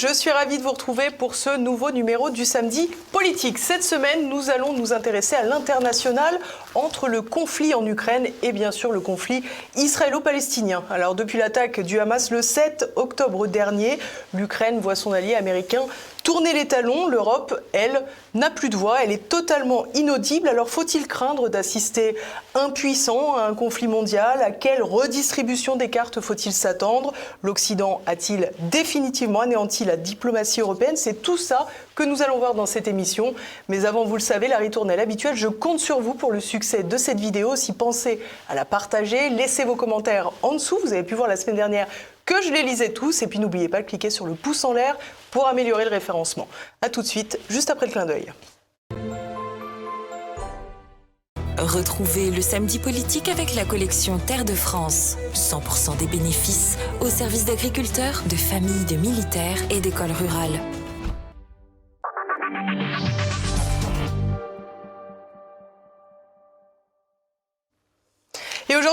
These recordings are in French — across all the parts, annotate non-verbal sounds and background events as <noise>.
Je suis ravie de vous retrouver pour ce nouveau numéro du samedi politique. Cette semaine, nous allons nous intéresser à l'international entre le conflit en Ukraine et bien sûr le conflit israélo-palestinien. Alors depuis l'attaque du Hamas le 7 octobre dernier, l'Ukraine voit son allié américain tourner les talons, l'Europe, elle, n'a plus de voix, elle est totalement inaudible. Alors faut-il craindre d'assister impuissant à un conflit mondial? À quelle redistribution des cartes faut-il s'attendre? L'Occident a-t-il définitivement anéanti la diplomatie européenne? C'est tout ça que nous allons voir dans cette émission. Mais avant, vous le savez, la ritournelle habituelle, je compte sur vous pour le succès de cette vidéo. Si pensez à la partager, laissez vos commentaires en dessous. Vous avez pu voir la semaine dernière que je les lisais tous. Et puis n'oubliez pas de cliquer sur le pouce en l'air pour améliorer le référencement. A tout de suite, juste après le clin d'œil. Retrouvez le samedi politique avec la collection Terre de France. 100% des bénéfices au service d'agriculteurs, de familles, de militaires et d'écoles rurales.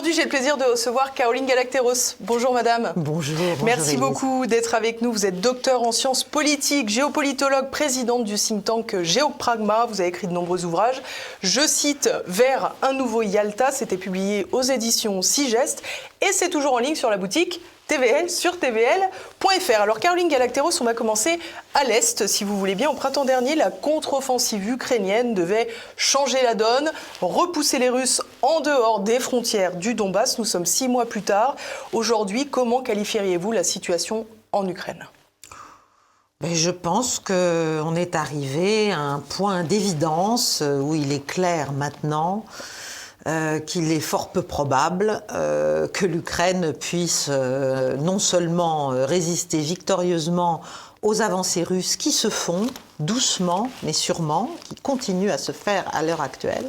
Aujourd'hui, j'ai le plaisir de recevoir Caroline Galacteros. Bonjour madame. Bonjour. Merci beaucoup d'être avec nous. Vous êtes docteur en sciences politiques, géopolitologue, présidente du think tank Géopragma. Vous avez écrit de nombreux ouvrages. Je cite Vers un nouveau Yalta, c'était publié aux éditions Sigest et c'est toujours en ligne sur la boutique TVL sur tvl.fr. Alors Caroline Galacteros, on va commencer à l'Est, si vous voulez bien. Au printemps dernier, la contre-offensive ukrainienne devait changer la donne, repousser les Russes en dehors des frontières du Donbass. Nous sommes six mois plus tard. Aujourd'hui, comment qualifieriez-vous la situation en Ukraine? Je pense qu'on est arrivé à un point d'évidence où il est clair maintenant euh, qu'il est fort peu probable euh, que l'Ukraine puisse euh, non seulement résister victorieusement aux avancées russes qui se font doucement mais sûrement, qui continuent à se faire à l'heure actuelle,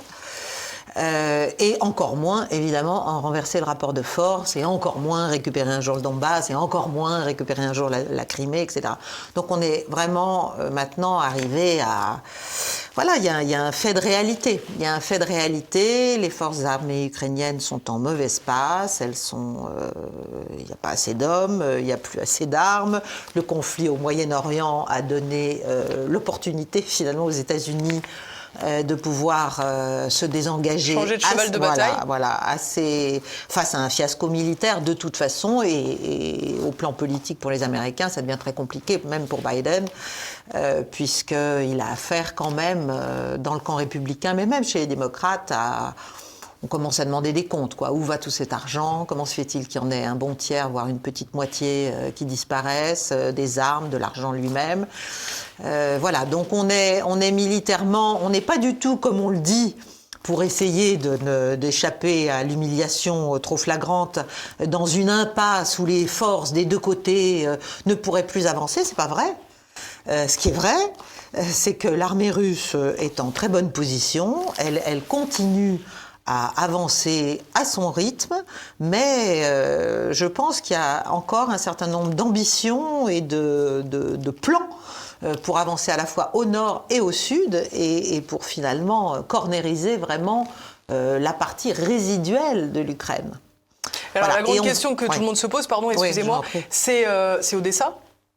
euh, et encore moins, évidemment, en renverser le rapport de force, et encore moins récupérer un jour le Donbass, et encore moins récupérer un jour la, Crimée, etc. Donc on est vraiment euh, maintenant arrivé à... Voilà, il y, a un fait de réalité. Il y a un fait de réalité. Les forces armées ukrainiennes sont en mauvaise passe. Elles sont... Euh, il n'y a pas assez d'hommes, il n'y a plus assez d'armes. Le conflit au Moyen-Orient a donné l'opportunité, finalement, aux États-Unis euh, de pouvoir euh, se désengager. Changer de cheval de bataille. Voilà, assez, face à un fiasco militaire de toute façon, et, au plan politique pour les Américains, ça devient très compliqué, même pour Biden, euh, puisqu'il a affaire quand même, dans le camp républicain, mais même chez les démocrates, à on commence à demander des comptes. Quoi. Où va tout cet argent? Comment se fait-il qu'il y en ait un bon tiers, voire une petite moitié euh, qui disparaissent euh, Des armes, de l'argent lui-même? Euh, voilà, donc on est, on est militairement, on n'est pas du tout comme on le dit pour essayer d'échapper à l'humiliation trop flagrante dans une impasse où les forces des deux côtés ne pourraient plus avancer, c'est pas vrai. ce qui est vrai, c'est que l'armée russe est en très bonne position, elle, elle continue à avancer à son rythme, mais euh, je pense qu'il y a encore un certain nombre d'ambitions et de, de, plans euh, pour avancer à la fois au nord et au sud et, pour finalement cornériser vraiment euh, la partie résiduelle de l'Ukraine. Alors la grande question que tout le monde se pose, pardon, excusez-moi, c'est Odessa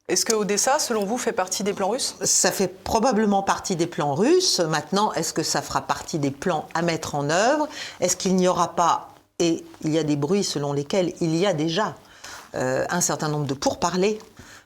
est-ce que Odessa, selon vous, fait partie des plans russes? Ça fait probablement partie des plans russes. Maintenant, est-ce que ça fera partie des plans à mettre en œuvre? Est-ce qu'il n'y aura pas, et il y a des bruits selon lesquels il y a déjà euh, un certain nombre de pourparlers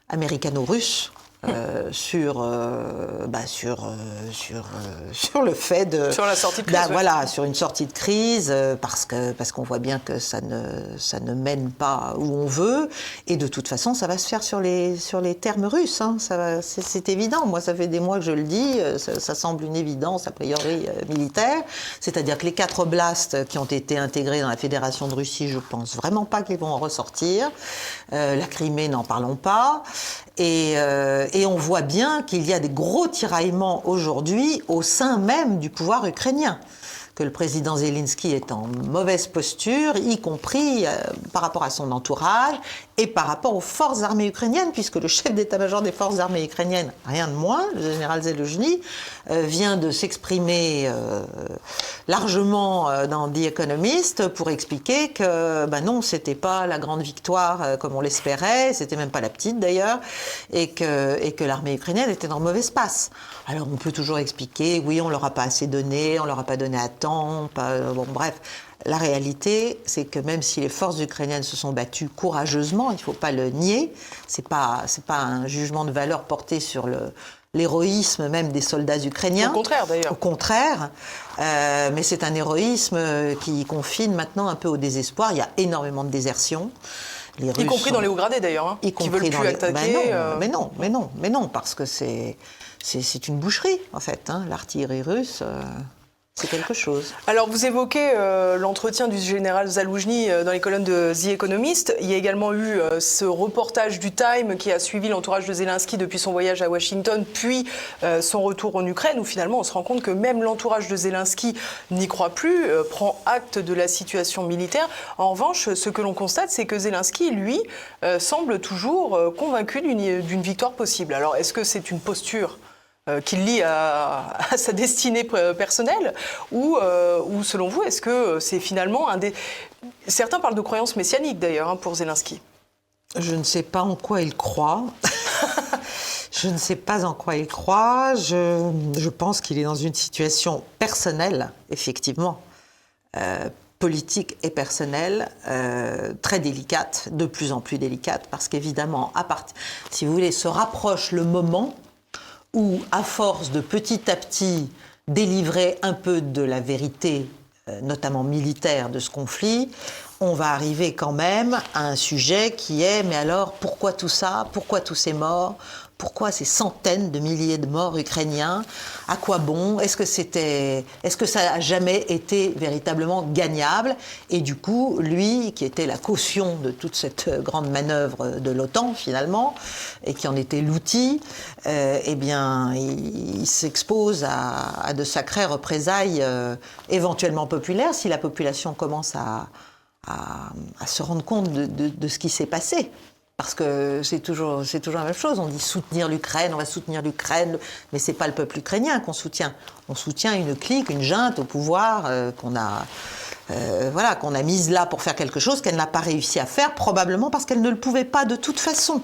américano-russes euh, sur, euh, bah, sur, euh, sur, <laughs> sur le fait de... Sur la sortie de crise. Voilà, sur une sortie de crise, parce qu'on parce qu'on voit bien que ça ne, ça ne mène pas où on veut. Et de toute façon, ça va se faire sur les, sur les termes russes. Hein. C'est évident. Moi, ça fait des mois que je le dis. Ça, ça semble une évidence, a priori, militaire. C'est-à-dire que les quatre oblasts qui ont été intégrés dans la Fédération de Russie, je pense vraiment pas qu'ils vont en ressortir. la Crimée, n'en parlons pas. Et, et on voit bien qu'il y a des gros tiraillements aujourd'hui au sein même du pouvoir ukrainien. Que le président Zelensky est en mauvaise posture, y compris euh, par rapport à son entourage et par rapport aux forces armées ukrainiennes, puisque le chef d'état-major des forces armées ukrainiennes, rien de moins, le général Zelensky, euh, vient de s'exprimer euh, largement euh, dans The Economist pour expliquer que ben non, c'était pas la grande victoire comme on l'espérait, c'était même pas la petite d'ailleurs, et que, l'armée ukrainienne était dans le mauvais passe. Alors on peut toujours expliquer, oui, on leur a pas assez donné, on leur a pas donné à temps, bon bref. La réalité, c'est que même si les forces ukrainiennes se sont battues courageusement, il ne faut pas le nier, ce n'est pas, pas un jugement de valeur porté sur l'héroïsme même des soldats ukrainiens. Au contraire, d'ailleurs. Au contraire. Euh, mais c'est un héroïsme qui confine maintenant un peu au désespoir. Il y a énormément de désertions. Les y compris dans les Hauts-Gradés, d'ailleurs, hein, qui veulent plus attaquer. Ben euh. mais non, mais non, mais non, parce que c'est une boucherie, en fait. Hein, l'artillerie russe. Euh. C'est quelque chose. Alors, vous évoquez euh, l'entretien du général Zaloujny euh, dans les colonnes de The Economist. Il y a également eu euh, ce reportage du Time qui a suivi l'entourage de Zelensky depuis son voyage à Washington, puis son retour en Ukraine, où finalement on se rend compte que même l'entourage de Zelensky n'y croit plus, prend acte de la situation militaire. En revanche, ce que l'on constate, c'est que Zelensky, lui, semble toujours convaincu d'une victoire possible. Alors, est-ce que c'est une posture euh, qu'il lie <laughs> à, sa destinée personnelle euh, ou, selon vous, est-ce que c'est finalement un des... Certains parlent de croyance messianique d'ailleurs hein, pour Zelensky. Je ne sais pas en quoi il croit. <laughs> je ne sais pas en quoi il croit. Je, pense qu'il est dans une situation personnelle, effectivement, euh, politique et personnelle, très délicate, de plus en plus délicate, parce qu'évidemment, si vous voulez, se rapproche le moment où, à force de petit à petit délivrer un peu de la vérité, euh, notamment militaire, de ce conflit, on va arriver quand même à un sujet qui est, mais alors, pourquoi tout ça? Pourquoi tous ces morts? Pourquoi ces centaines de milliers de morts ukrainiens À quoi bon Est-ce que est-ce que ça a jamais été véritablement gagnable? Et du coup, lui, qui était la caution de toute cette grande manœuvre de l'OTAN finalement, et qui en était l'outil, euh, eh bien, il, s'expose à, de sacrées représailles euh, éventuellement populaires si la population commence à, se rendre compte de ce qui s'est passé. Parce que c'est toujours, c'est toujours la même chose. On dit soutenir l'Ukraine, on va soutenir l'Ukraine, mais c'est pas le peuple ukrainien qu'on soutient. On soutient une clique, une junte au pouvoir euh, qu'on a, euh, voilà, qu'on a mise là pour faire quelque chose qu'elle n'a pas réussi à faire, probablement parce qu'elle ne le pouvait pas de toute façon.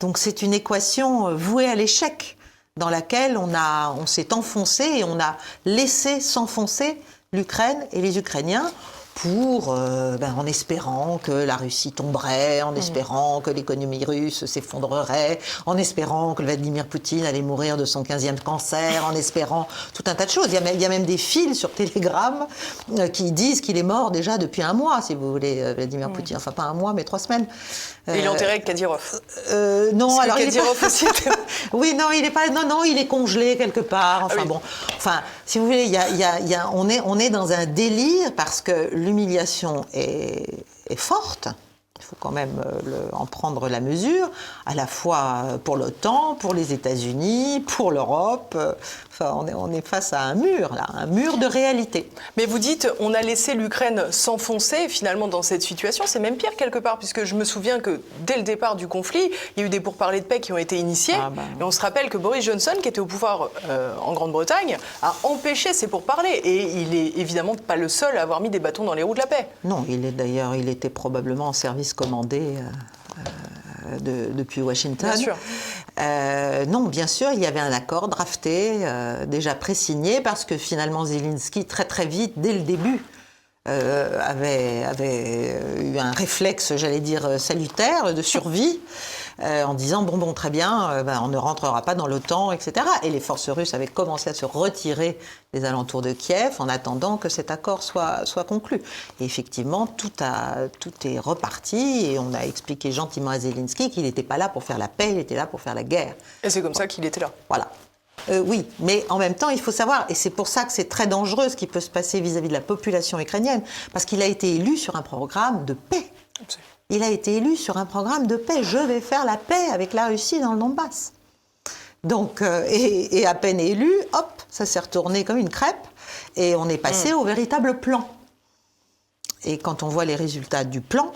Donc c'est une équation euh, vouée à l'échec dans laquelle on on s'est enfoncé et on a laissé s'enfoncer l'Ukraine et les Ukrainiens pour, euh, ben, en espérant que la Russie tomberait, en mm. espérant que l'économie russe s'effondrerait, en espérant que Vladimir Poutine allait mourir de son 15e cancer, en espérant tout un tas de choses. Il y a, il y a même des fils sur Telegram euh, qui disent qu'il est mort déjà depuis un mois, si vous voulez, euh, Vladimir mm. Poutine. Enfin, pas un mois, mais trois semaines. Et il est enterré avec Kadyrov. non, alors Kadyrov il est aussi. Oui, non, il est pas. Non, non, il est congelé quelque part. Enfin ah bon. Enfin, si vous voulez, y a, y a, on est, on est dans un délire parce que l'humiliation est, forte. Il faut quand même euh, en prendre la mesure, à la fois pour l'OTAN, pour les États-Unis, pour l'Europe, on est, face à un mur, là, un mur de réalité. Mais vous dites, on a laissé l'Ukraine s'enfoncer finalement dans cette situation. C'est même pire quelque part, puisque je me souviens que dès le départ du conflit, il y a eu des pourparlers de paix qui ont été initiés. Ah, bah. Et on se rappelle que Boris Johnson, qui était au pouvoir euh, en Grande-Bretagne, a empêché ces pourparlers. Et il est évidemment pas le seul à avoir mis des bâtons dans les roues de la paix. Non, il est d'ailleurs, il était probablement en service commandé. Euh, euh, depuis Washington. Bien sûr. Euh, non, bien sûr, il y avait un accord drafté, euh, déjà pré-signé, parce que finalement Zelensky, très très vite, dès le début, euh, avait, avait, eu un réflexe, j'allais dire, salutaire de survie, euh, en disant bon, bon, très bien, euh, ben, on ne rentrera pas dans l'OTAN, etc. Et les forces russes avaient commencé à se retirer des alentours de Kiev en attendant que cet accord soit, soit conclu. Et effectivement, tout, a, tout est reparti et on a expliqué gentiment à Zelensky qu'il n'était pas là pour faire la paix, il était là pour faire la guerre. Et c'est comme ça qu'il était là. Voilà. Euh, oui, mais en même temps, il faut savoir, et c'est pour ça que c'est très dangereux ce qui peut se passer vis-à-vis de la population ukrainienne, parce qu'il a été élu sur un programme de paix. Il a été élu sur un programme de paix. Je vais faire la paix avec la Russie dans le Donbass. Donc, euh, et, à peine élu, hop, ça s'est retourné comme une crêpe, et on est passé mm. au véritable plan. Et quand on voit les résultats du plan,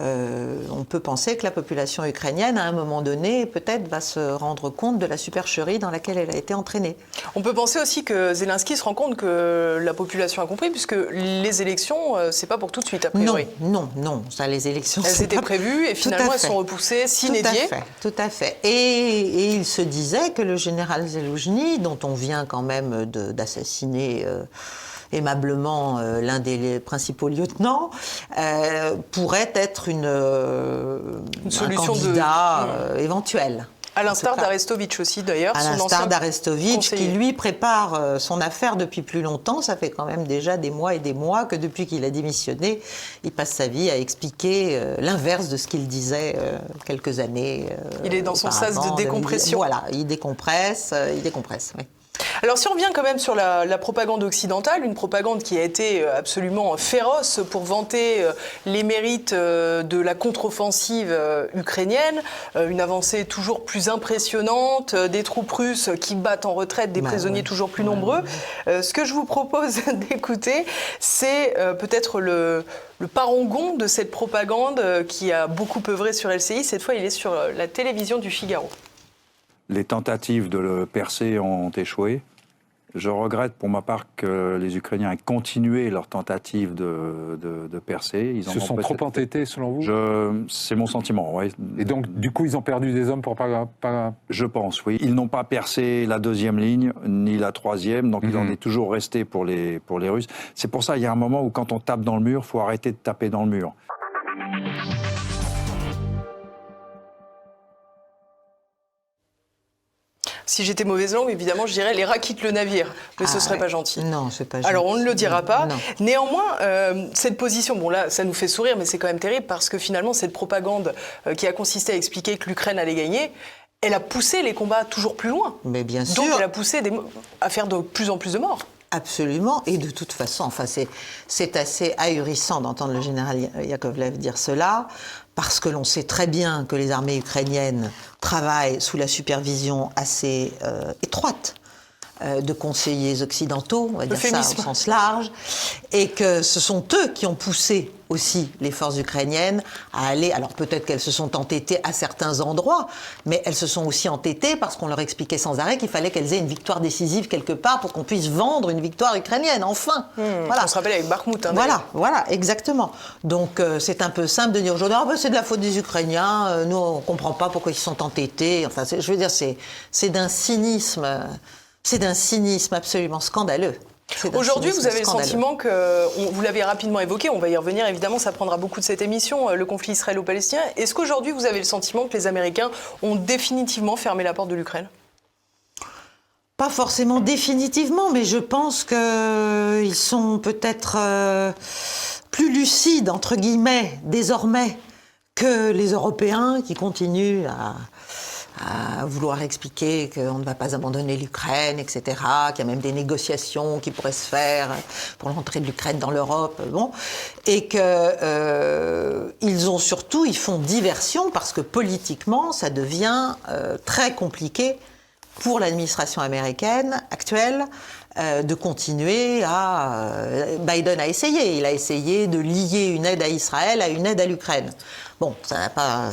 euh, on peut penser que la population ukrainienne, à un moment donné, peut-être va se rendre compte de la supercherie dans laquelle elle a été entraînée. On peut penser aussi que Zelensky se rend compte que la population a compris, puisque les élections, euh, c'est pas pour tout de suite, a priori. Non, non, non. Ça, les élections. Elles étaient prévues et finalement elles sont repoussées, s'inédiées. Tout à fait. Tout à fait. Et, il se disait que le général Zeloujny, dont on vient quand même d'assassiner. Euh, aimablement euh, l'un des principaux lieutenants, euh, pourrait être une, euh, solution un candidat de... éventuel. À l'instar d'Arestovitch aussi, d'ailleurs. À l'instar d'Arestovitch, qui lui prépare son affaire depuis plus longtemps. Ça fait quand même déjà des mois et des mois que depuis qu'il a démissionné, il passe sa vie à expliquer l'inverse de ce qu'il disait quelques années. il est dans son sas de décompression. Voilà, il décompresse, il décompresse, oui. Alors si on revient quand même sur la, propagande occidentale, une propagande qui a été euh, absolument féroce pour vanter euh, les mérites euh, de la contre-offensive ukrainienne, une avancée toujours plus impressionnante, des troupes russes qui battent en retraite, des bah prisonniers toujours plus nombreux. ce que je vous propose <laughs> d'écouter, c'est peut-être le, le parangon de cette propagande qui a beaucoup œuvré sur LCI. Cette fois, il est sur la télévision du Figaro. Les tentatives de le percer ont échoué. Je regrette pour ma part que les Ukrainiens aient continué leur tentative de, de, percer. Ils se sont trop entêtés, selon vous? C'est mon sentiment, oui. Et donc, du coup, ils ont perdu des hommes pour pas... pas... Je pense, oui. Ils n'ont pas percé la deuxième ligne, ni la troisième, donc il en mhm. est toujours resté pour les, pour les Russes. C'est pour ça, il y a un moment où quand on tape dans le mur, il faut arrêter de taper dans le mur. Si j'étais mauvaise langue, évidemment, je dirais les rats quittent le navire. Mais ce ce ah serait pas gentil. Non, c'est pas gentil. Alors, on ne le dira pas. Néanmoins, euh, cette position, bon là, ça nous fait sourire, mais c'est quand même terrible parce que finalement, cette propagande euh, qui a consisté à expliquer que l'Ukraine allait gagner, elle a poussé les combats toujours plus loin. Mais bien sûr. Donc, elle a poussé à faire de plus en plus de morts. Absolument, et de toute façon, enfin, c'est assez ahurissant d'entendre le général Yakovlev dire cela, parce que l'on sait très bien que les armées ukrainiennes travaillent sous la supervision assez euh, étroite de conseillers occidentaux, on va dire ça au sens large, et que ce sont eux qui ont poussé aussi les forces ukrainiennes à aller, alors peut-être qu'elles se sont entêtées à certains endroits, mais elles se sont aussi entêtées parce qu'on leur expliquait sans arrêt qu'il fallait qu'elles aient une victoire décisive quelque part pour qu'on puisse vendre une victoire ukrainienne, enfin. Hmm, voilà. On se rappelle avec Bakhmut. Hein, voilà, voilà, exactement. Donc euh, c'est un peu simple de dire aujourd'hui, ah, ben, c'est de la faute des Ukrainiens, euh, nous on ne comprend pas pourquoi ils sont entêtés. Enfin, je veux dire, c'est d'un cynisme. C'est d'un cynisme absolument scandaleux. Aujourd'hui, vous avez le sentiment que, vous l'avez rapidement évoqué, on va y revenir évidemment, ça prendra beaucoup de cette émission, euh, le conflit israélo-palestinien. Est-ce qu'aujourd'hui, vous avez le sentiment que les Américains ont définitivement fermé la porte de l'Ukraine? Pas forcément définitivement, mais je pense qu'ils sont peut-être euh, plus lucides, entre guillemets, désormais, que les Européens qui continuent à, à vouloir expliquer qu'on ne va pas abandonner l'Ukraine, etc., qu'il y a même des négociations qui pourraient se faire pour l'entrée de l'Ukraine dans l'Europe, bon, et qu'ils euh, ont surtout, ils font diversion parce que politiquement, ça devient euh, très compliqué pour l'administration américaine actuelle euh, de continuer à... Biden a essayé, il a essayé de lier une aide à Israël à une aide à l'Ukraine. Bon, ça n'a pas,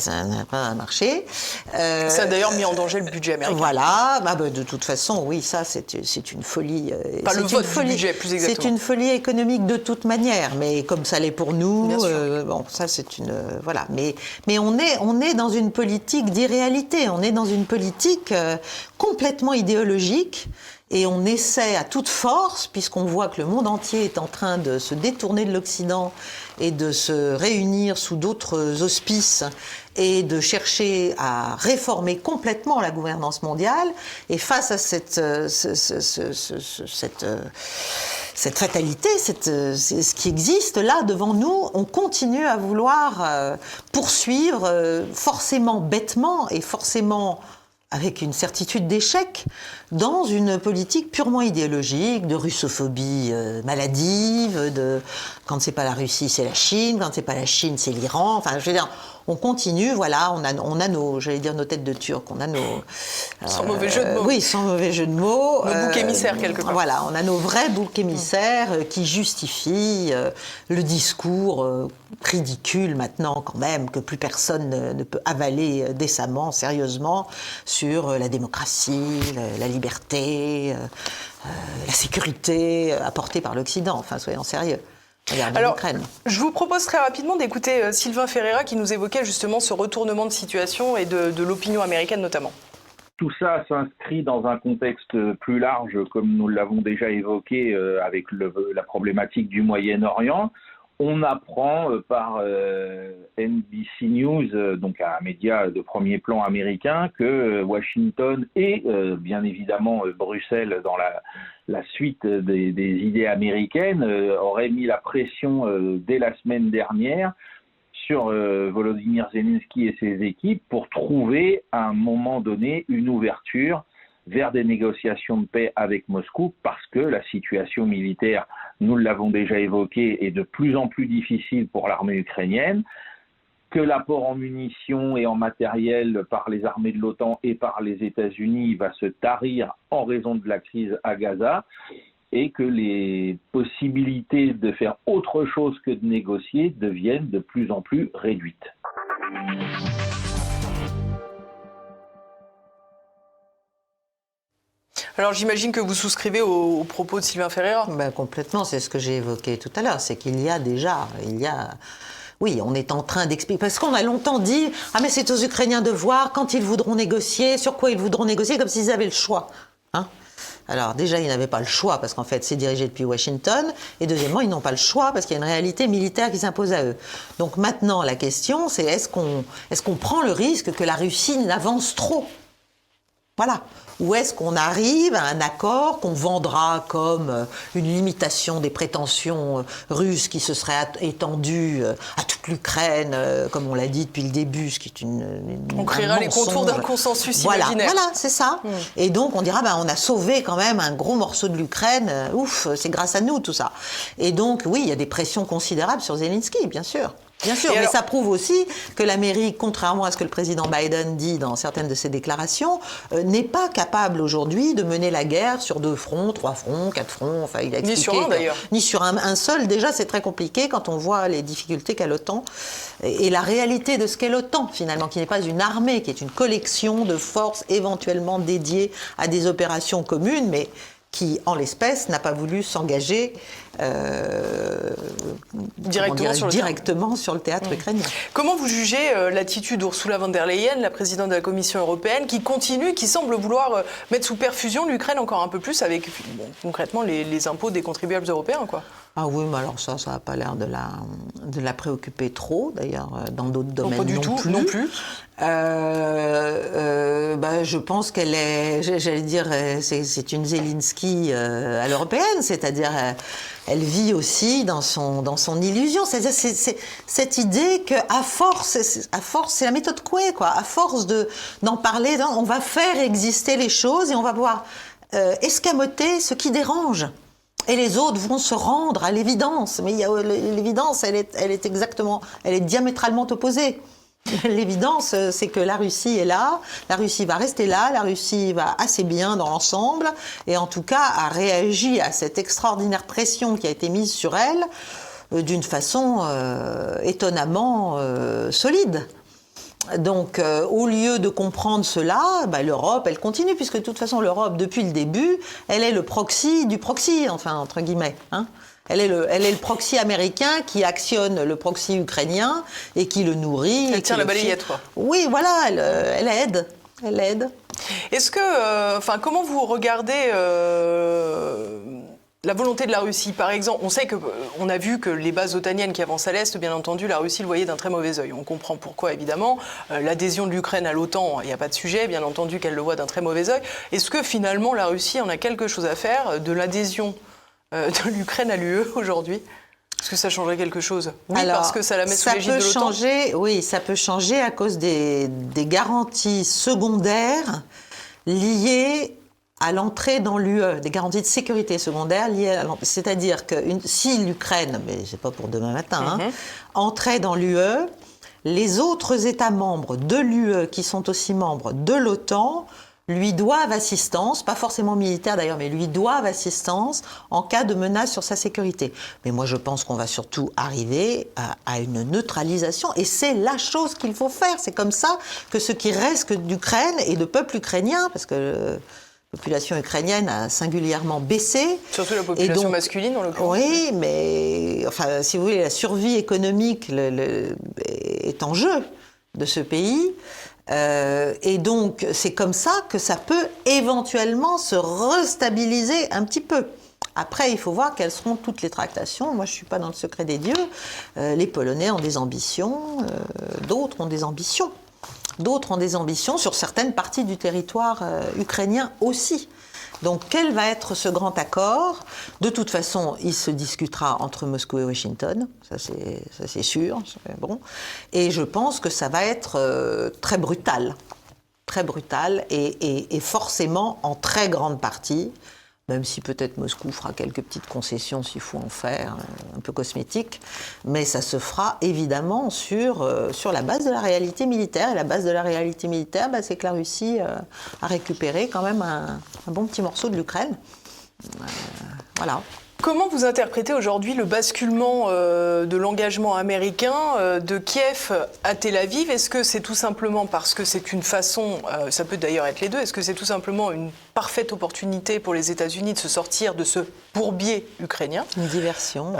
pas marché. Euh, ça a d'ailleurs mis en danger le budget américain. Voilà, bah, bah de toute façon, oui, ça c'est une folie. Euh, pas le vote folie, budget, plus exactement. C'est une folie économique de toute manière, mais comme ça l'est pour nous, euh, bon, ça c'est une voilà. Mais mais on est on est dans une politique d'irréalité, on est dans une politique complètement idéologique. Et on essaie à toute force, puisqu'on voit que le monde entier est en train de se détourner de l'Occident et de se réunir sous d'autres auspices et de chercher à réformer complètement la gouvernance mondiale. Et face à cette, cette, cette fatalité, cette, ce qui existe là devant nous, on continue à vouloir euh, poursuivre euh, forcément bêtement et forcément avec une certitude d'échec dans une politique purement idéologique, de russophobie euh, maladive, de quand c'est pas la Russie, c'est la Chine, quand c'est pas la Chine, c'est l'Iran. Enfin, je veux dire, on continue, voilà, on a, on a nos, j'allais dire nos têtes de Turcs, on a nos... Sans mauvais jeu de mots. Oui, sans mauvais jeu de mots. Nos boucs émissaires, quelque part. Voilà, on a nos vrais boucs émissaires qui justifient le discours ridicule maintenant, quand même, que plus personne ne, peut avaler décemment, sérieusement, sur la démocratie, la, liberté, la sécurité apportée par l'Occident. Enfin, soyons sérieux. Alors, je vous propose très rapidement d'écouter euh, Sylvain Ferreira qui nous évoquait justement ce retournement de situation et de, l'opinion américaine notamment. Tout ça s'inscrit dans un contexte plus large, comme nous l'avons déjà évoqué euh, avec la problématique du Moyen-Orient. On apprend euh, par NBC News, donc un média de premier plan américain, que Washington et bien évidemment Bruxelles dans la suite des, idées américaines euh, aurait mis la pression euh, dès la semaine dernière sur euh, Volodymyr Zelensky et ses équipes pour trouver à un moment donné une ouverture vers des négociations de paix avec Moscou parce que la situation militaire, nous l'avons déjà évoqué, est de plus en plus difficile pour l'armée ukrainienne que l'apport en munitions et en matériel par les armées de l'OTAN et par les États-Unis va se tarir en raison de la crise à Gaza et que les possibilités de faire autre chose que de négocier deviennent de plus en plus réduites. Alors j'imagine que vous souscrivez aux, propos de Sylvain Ferreira. Ben, complètement, c'est ce que j'ai évoqué tout à l'heure, c'est qu'il y a déjà, il y a oui, on est en train d'expliquer. Parce qu'on a longtemps dit Ah, mais c'est aux Ukrainiens de voir quand ils voudront négocier, sur quoi ils voudront négocier, comme s'ils avaient le choix. Hein alors déjà, ils n'avaient pas le choix parce qu'en fait, c'est dirigé depuis Washington. Et deuxièmement, ils n'ont pas le choix parce qu'il y a une réalité militaire qui s'impose à eux. Donc maintenant, la question, c'est est-ce qu'on est qu'on prend le risque que la Russie n'avance trop? Voilà. Ou est-ce qu'on arrive à un accord qu'on vendra comme euh, une limitation des prétentions euh, russes qui se serait étendue euh, à toute l'Ukraine, comme on l'a dit depuis le début, ce qui est une. on créera les contours d'un consensus voilà, imaginaire. Voilà, c'est ça. Hmm. Et donc on dira, ben, on a sauvé quand même un gros morceau de l'Ukraine. Ouf, c'est grâce à nous tout ça. Et donc oui, il y a des pressions considérables sur Zelensky, bien sûr. Bien sûr, mais ça prouve aussi que l'Amérique, contrairement à ce que le président Biden dit dans certaines de ses déclarations, euh, n'est pas capable aujourd'hui de mener la guerre sur deux fronts, trois fronts, quatre fronts. Enfin, il a expliqué ni sur un d'ailleurs. Ni sur un, seul. Déjà, c'est très compliqué quand on voit les difficultés qu'a l'OTAN et, et, la réalité de ce qu'est l'OTAN finalement, qui n'est pas une armée, qui est une collection de forces éventuellement dédiées à des opérations communes, mais qui, en l'espèce, n'a pas voulu s'engager euh, directement, sur, le théâtre ukrainien. Comment vous jugez euh, l'attitude d'Ursula von der Leyen, la présidente de la Commission européenne, qui continue, qui semble vouloir euh, mettre sous perfusion l'Ukraine encore un peu plus avec concrètement les, impôts des contribuables européens quoi? Ah oui, mais alors ça, ça n'a pas l'air de la, de la préoccuper trop, d'ailleurs, dans d'autres domaines. pas du tout, non plus. Euh, bah, je pense qu'elle est, j'allais dire, c'est une Zelensky à l'européenne, c'est-à-dire elle vit aussi dans son, dans son illusion. C'est-à-dire c'est, cette idée qu'à force, à force, c'est la méthode Coué, quoi. À force de, d'en parler, on va faire exister les choses et on va pouvoir euh, escamoter ce qui dérange. Et les autres vont se rendre à l'évidence. Mais l'évidence, elle est, elle est exactement, elle est diamétralement opposée. <laughs> L'évidence, euh, c'est que la Russie est là, la Russie va rester là, la Russie va assez bien dans l'ensemble, et en tout cas a réagi à cette extraordinaire pression qui a été mise sur elle euh, d'une façon euh, étonnamment solide. Donc, au lieu de comprendre cela, bah, l'Europe, elle continue, puisque de toute façon, l'Europe, depuis le début, elle est le proxy du proxy, enfin, entre guillemets. Hein. Elle est, le, elle est le proxy américain qui actionne le proxy ukrainien et qui le nourrit. Elle tient la balayette, quoi. Oui, voilà, elle, elle aide. Elle aide. Est-ce que, euh, enfin, comment vous regardez euh, la volonté de la Russie Par exemple, on sait que, euh, on a vu que les bases otaniennes qui avancent à l'est, bien entendu, la Russie le voyait d'un très mauvais œil. On comprend pourquoi, évidemment. L'adhésion de l'Ukraine à l'OTAN, il n'y a pas de sujet, bien entendu, qu'elle le voit d'un très mauvais œil. Est-ce que finalement la Russie en a quelque chose à faire de l'adhésion euh, <laughs> de l'Ukraine à l'UE aujourd'hui? Est-ce que ça changerait quelque chose? Oui, parce que ça la met sous l'égide de l'OTAN. Oui, ça peut changer à cause des, des garanties secondaires liées à l'entrée dans l'UE, des garanties de sécurité secondaires liées à l'entrée. C'est-à-dire que si l'Ukraine, mais c'est pas pour demain matin, hein, mhm. entrait dans l'UE, les autres États membres de l'UE qui sont aussi membres de l'OTAN lui doivent assistance, pas forcément militaire d'ailleurs, mais lui doivent assistance en cas de menace sur sa sécurité. Mais moi je pense qu'on va surtout arriver à, une neutralisation et c'est la chose qu'il faut faire. C'est comme ça que ce qui reste d'Ukraine et de peuple ukrainien, parce que population ukrainienne a singulièrement baissé. Surtout la population masculine, en l'occurrence. Oui, mais enfin, si vous voulez, la survie économique est en jeu de ce pays. Euh, et donc, c'est comme ça que ça peut éventuellement se restabiliser un petit peu. Après, il faut voir quelles seront toutes les tractations. Moi, je ne suis pas dans le secret des dieux. Euh, les Polonais ont des ambitions, euh, d'autres ont des ambitions. D'autres ont des ambitions sur certaines parties du territoire euh, ukrainien aussi. Donc quel va être ce grand accord? De toute façon, il se discutera entre Moscou et Washington, ça c'est sûr. Bon. Et je pense que ça va être euh, très brutal, très brutal et, et, forcément en très grande partie même si peut-être Moscou fera quelques petites concessions s'il faut en faire, euh, un peu cosmétiques, mais ça se fera évidemment sur, euh, sur la base de la réalité militaire. Et la base de la réalité militaire, bah, c'est que la Russie euh, a récupéré quand même un bon petit morceau de l'Ukraine. voilà. Comment vous interprétez aujourd'hui le basculement euh, de l'engagement américain euh, de Kiev à Tel Aviv? Est-ce que c'est tout simplement parce que c'est une façon, euh, ça peut d'ailleurs être les deux, est-ce que c'est tout simplement une parfaite opportunité pour les États-Unis de se sortir de ce bourbier ukrainien? Une diversion.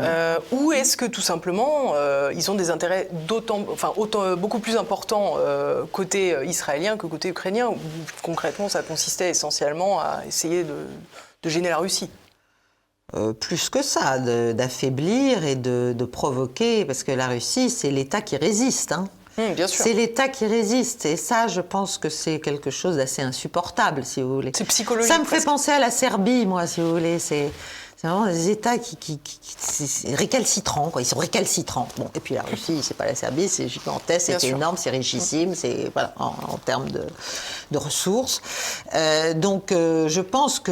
ou est-ce que tout simplement ils ont des intérêts d'autant, enfin, autant, beaucoup plus importants côté israélien que côté ukrainien Ou concrètement ça consistait essentiellement à essayer de, de gêner la Russie? Euh, plus que ça, d'affaiblir et de, provoquer, parce que la Russie, c'est l'État qui résiste. Hein. Mmh, c'est l'État qui résiste. Et ça, je pense que c'est quelque chose d'assez insupportable, si vous voulez. C'est psychologique. Ça me fait penser à la Serbie, moi, si vous voulez. C'est c'est vraiment des États qui, qui, récalcitrants, quoi. Ils sont récalcitrants. Bon, et puis la Russie, c'est pas la Serbie, c'est gigantesque, c'est énorme, c'est richissime, c'est voilà en, termes de, de ressources. Euh, donc, euh, je pense que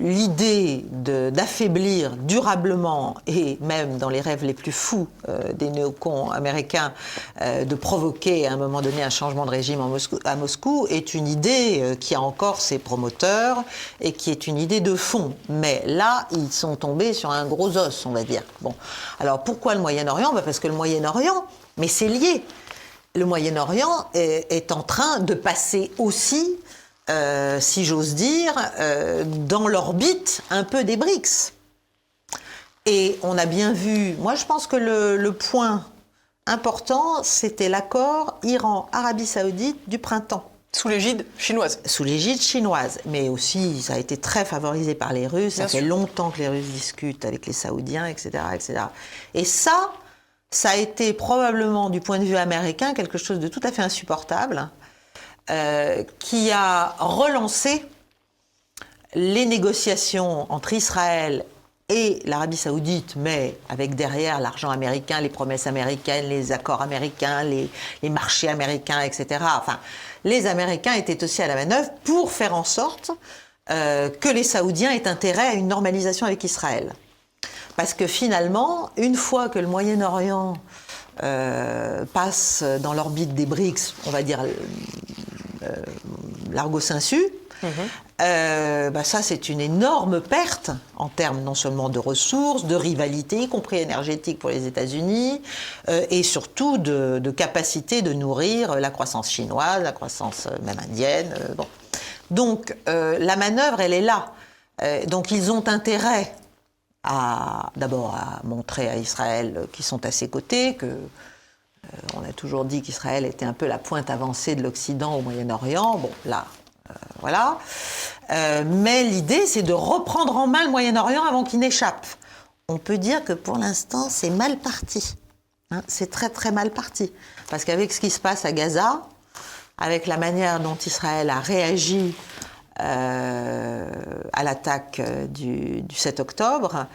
l'idée d'affaiblir durablement et même dans les rêves les plus fous euh, des néocons américains de provoquer à un moment donné un changement de régime en Moscou, à Moscou est une idée qui a encore ses promoteurs et qui est une idée de fond. Mais là, ils sont tombés sur un gros os, on va dire. Bon. Alors pourquoi le Moyen-Orient? Bah, Parce que le Moyen-Orient, mais c'est lié. Le Moyen-Orient est, en train de passer aussi, euh, si j'ose dire, euh, dans l'orbite un peu des BRICS. Et on a bien vu, moi je pense que le point important, c'était l'accord Iran-Arabie saoudite du printemps. Sous l'égide chinoise. Sous l'égide chinoise. Mais aussi, ça a été très favorisé par les Russes. ça fait longtemps que les Russes discutent avec les Saoudiens, etc., etc. Et ça, ça a été probablement, du point de vue américain, quelque chose de tout à fait insupportable, euh, qui a relancé les négociations entre Israël et l'Arabie saoudite, mais avec derrière l'argent américain, les promesses américaines, les accords américains, les, marchés américains, etc. Enfin, les Américains étaient aussi à la manœuvre pour faire en sorte euh, que les Saoudiens aient intérêt à une normalisation avec Israël. Parce que finalement, une fois que le Moyen-Orient euh, passe dans l'orbite des BRICS, on va dire euh, largo sensu, bah ça c'est une énorme perte en termes non seulement de ressources, de rivalité, y compris énergétique pour les États-Unis, et surtout de, capacité de nourrir la croissance chinoise, la croissance même indienne. bon. Donc la manœuvre, elle est là. donc ils ont intérêt à d'abord à montrer à Israël qu'ils sont à ses côtés, que on a toujours dit qu'Israël était un peu la pointe avancée de l'Occident au Moyen-Orient. Bon, là, euh, voilà. Euh, mais l'idée, c'est de reprendre en main le Moyen-Orient avant qu'il n'échappe. On peut dire que pour l'instant, c'est mal parti. Hein. c'est très très mal parti. Parce qu'avec ce qui se passe à Gaza, avec la manière dont Israël a réagi euh, à l'attaque du, 7 octobre,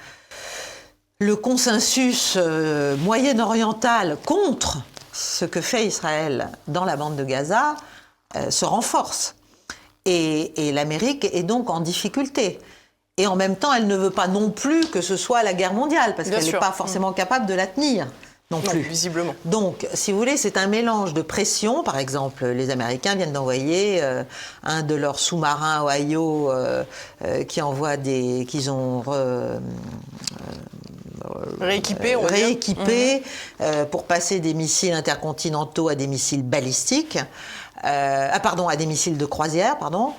le consensus euh, moyen-oriental contre ce que fait Israël dans la bande de Gaza euh, se renforce. Et, l'Amérique est donc en difficulté. Et en même temps, elle ne veut pas non plus que ce soit la guerre mondiale, parce qu'elle n'est pas forcément mm. capable de la tenir non plus. visiblement. Donc, si vous voulez, c'est un mélange de pression. Par exemple, les Américains viennent d'envoyer euh, un de leurs sous-marins Ohio euh, euh, qui envoie des, qu'ils ont rééquipé, rééquipé mhm. pour passer des missiles intercontinentaux à des missiles balistiques. Ah pardon, à des missiles de croisière, pardon.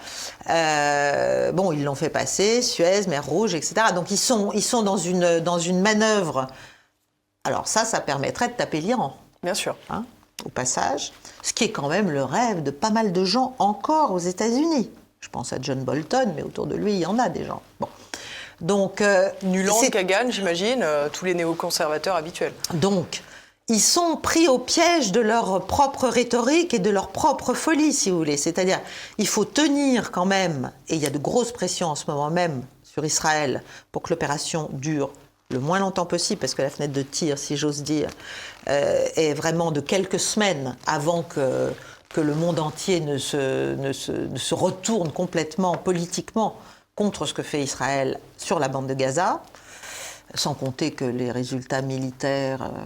bon, ils l'ont fait passer, Suez, Mer Rouge, etc. Donc ils sont, ils sont dans une, dans une manœuvre alors ça, ça permettrait de taper l'Iran. Bien sûr. Hein, au passage, ce qui est quand même le rêve de pas mal de gens encore aux États-Unis. Je pense à John Bolton, mais autour de lui, il y en a des gens. Bon. Donc, euh, Nuland, Kagan, j'imagine, euh, tous les néoconservateurs habituels. Donc, ils sont pris au piège de leur propre rhétorique et de leur propre folie, si vous voulez. C'est-à-dire, il faut tenir quand même, et il y a de grosses pressions en ce moment même sur Israël pour que l'opération dure le moins longtemps possible, parce que la fenêtre de tir, si j'ose dire, euh, est vraiment de quelques semaines avant que, que le monde entier ne se, ne, se, retourne complètement politiquement contre ce que fait Israël sur la bande de Gaza, sans compter que les résultats militaires euh,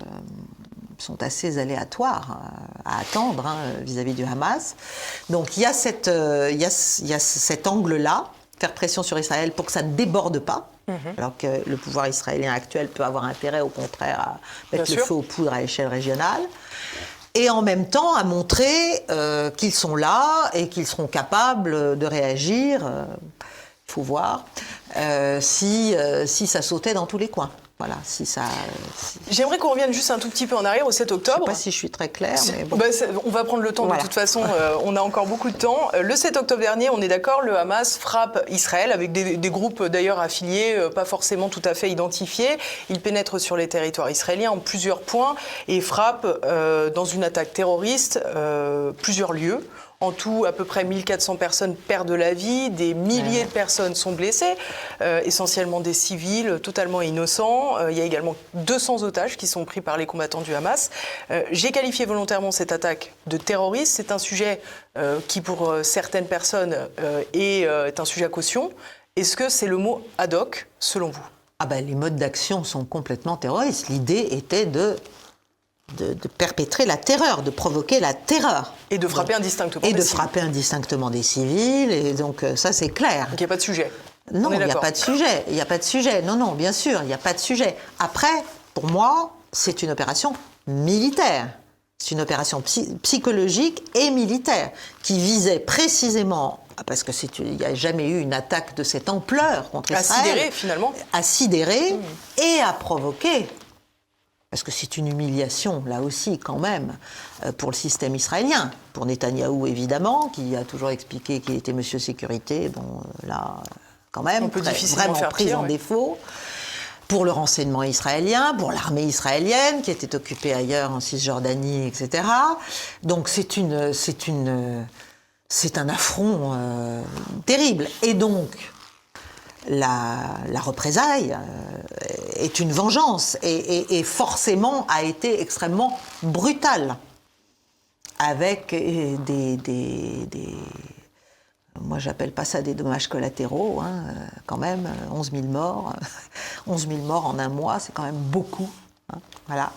sont assez aléatoires euh, à attendre hein, vis-à-vis du Hamas. Donc il y a, cette, il y a, il y a cet angle-là, faire pression sur Israël pour que ça ne déborde pas. Mhm. Alors que le pouvoir israélien actuel peut avoir intérêt, au contraire, à mettre le feu aux poudres à l'échelle régionale. Et en même temps, à montrer euh, qu'ils sont là et qu'ils seront capables de réagir. Il euh, faut voir euh, si, si ça sautait dans tous les coins. Voilà, si ça. J'aimerais qu'on revienne juste un tout petit peu en arrière au 7 octobre. Je sais pas si je suis très claire, mais bon. Bah, on va prendre le temps de toute façon. Euh, on a encore beaucoup de temps. Euh, le 7 octobre dernier, on est d'accord, le Hamas frappe Israël avec des, groupes d'ailleurs affiliés, euh, pas forcément tout à fait identifiés. Il pénètre sur les territoires israéliens en plusieurs points et frappe dans une attaque terroriste plusieurs lieux. En tout, à peu près 1400 personnes perdent la vie, des milliers de personnes sont blessées, euh, essentiellement des civils totalement innocents. Euh, il y a également 200 otages qui sont pris par les combattants du Hamas. Euh, j'ai qualifié volontairement cette attaque de terroriste. C'est un sujet qui, pour certaines personnes, est, est un sujet à caution. Est-ce que c'est le mot ad hoc, selon vous? Ah ben, Les modes d'action sont complètement terroristes. L'idée était de de, perpétrer la terreur, de provoquer la terreur. Et de frapper indistinctement et de frapper indistinctement des civils. Et donc euh, ça c'est clair. Donc il n'y a pas de sujet. Non, il n'y a pas de sujet. Il n'y a pas de sujet. Non, non, bien sûr, il n'y a pas de sujet. Après, pour moi, c'est une opération militaire. C'est une opération psychologique et militaire qui visait précisément parce que il n'y a jamais eu une attaque de cette ampleur contre Israël. À sidérer finalement. À sidérer mmh. et à provoquer parce que c'est une humiliation, là aussi, quand même, euh, pour le système israélien. Pour Netanyahou, évidemment, qui a toujours expliqué qu'il était monsieur sécurité. Bon, euh, là, quand même, On peut vraiment faire pris en défaut. Pour le renseignement israélien, pour l'armée israélienne, qui était occupée ailleurs en Cisjordanie, etc. Donc c'est une, c'est une, c'est un affront euh, terrible. Et donc, la, représaille euh, est une vengeance et, forcément a été extrêmement brutale. Avec des, des, moi j'appelle pas ça des dommages collatéraux, hein, quand même, 11 000 morts, <laughs> 11 000 morts en un mois, c'est quand même beaucoup, hein, voilà,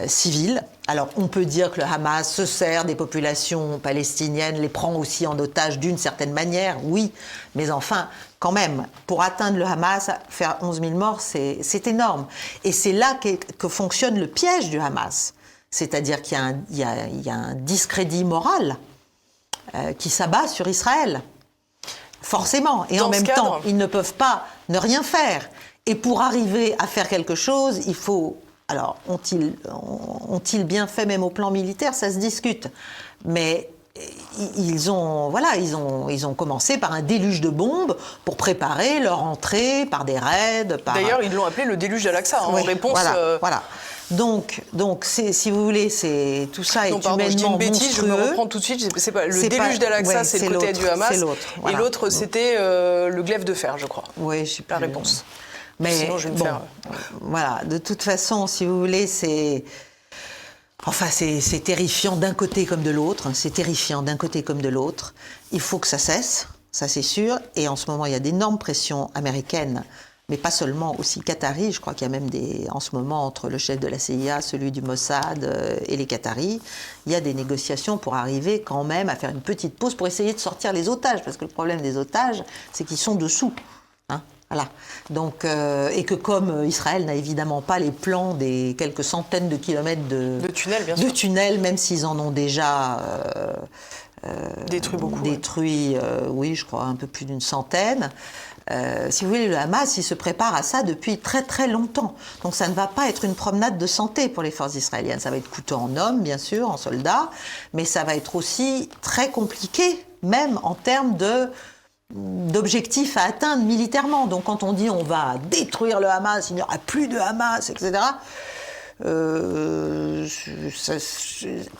euh, civils. Alors on peut dire que le Hamas se sert des populations palestiniennes, les prend aussi en otage d'une certaine manière, oui, mais enfin, quand même, pour atteindre le Hamas, faire 11 000 morts, c'est énorme. Et c'est là que, fonctionne le piège du Hamas. C'est-à-dire qu'il y, a un discrédit moral euh, qui s'abat sur Israël. Forcément. Et en même temps, ils ne peuvent pas ne rien faire. Et pour arriver à faire quelque chose, il faut. Alors, ont-ils ont bien fait même au plan militaire? Ça se discute. Mais ils ont, voilà, ils ont, ils ont commencé par un déluge de bombes pour préparer leur entrée par des raids. D'ailleurs, ils l'ont appelé le déluge d'Al-Aqsa hein, en réponse. Voilà, euh, voilà. Donc, donc si vous voulez, c'est tout ça non, est pardon, humainement je dis une bêtise, monstrueux. Je me reprends tout de suite. C'est pas le déluge d'Al-Aqsa, c'est le côté du Hamas. Et l'autre, c'était euh, le glaive de fer, je crois. Oui, je sais La réponse. Mais Sinon, je vais me faire... voilà, de toute façon, si vous voulez, c'est Enfin, c'est terrifiant d'un côté comme de l'autre. C'est terrifiant d'un côté comme de l'autre. Il faut que ça cesse, ça c'est sûr. Et en ce moment, il y a d'énormes pressions américaines, mais pas seulement, aussi qataris. Je crois qu'il y a même des, en ce moment, entre le chef de la CIA, celui du Mossad euh, et les Qataris, il y a des négociations pour arriver quand même à faire une petite pause pour essayer de sortir les otages. Parce que le problème des otages, c'est qu'ils sont dessous. Voilà. Donc, euh, et que comme Israël n'a évidemment pas les plans des quelques centaines de kilomètres de, de tunnels, même s'ils en ont déjà euh, euh, détruit beaucoup. Détruit, oui, je crois un peu plus d'une centaine. si vous voulez, le Hamas, il se prépare à ça depuis très très longtemps. Donc ça ne va pas être une promenade de santé pour les forces israéliennes. Ça va être coûteux en hommes, bien sûr, en soldats, mais ça va être aussi très compliqué, même en termes de d'objectifs à atteindre militairement. Donc quand on dit on va détruire le Hamas, il n'y aura plus de Hamas, etc. Euh,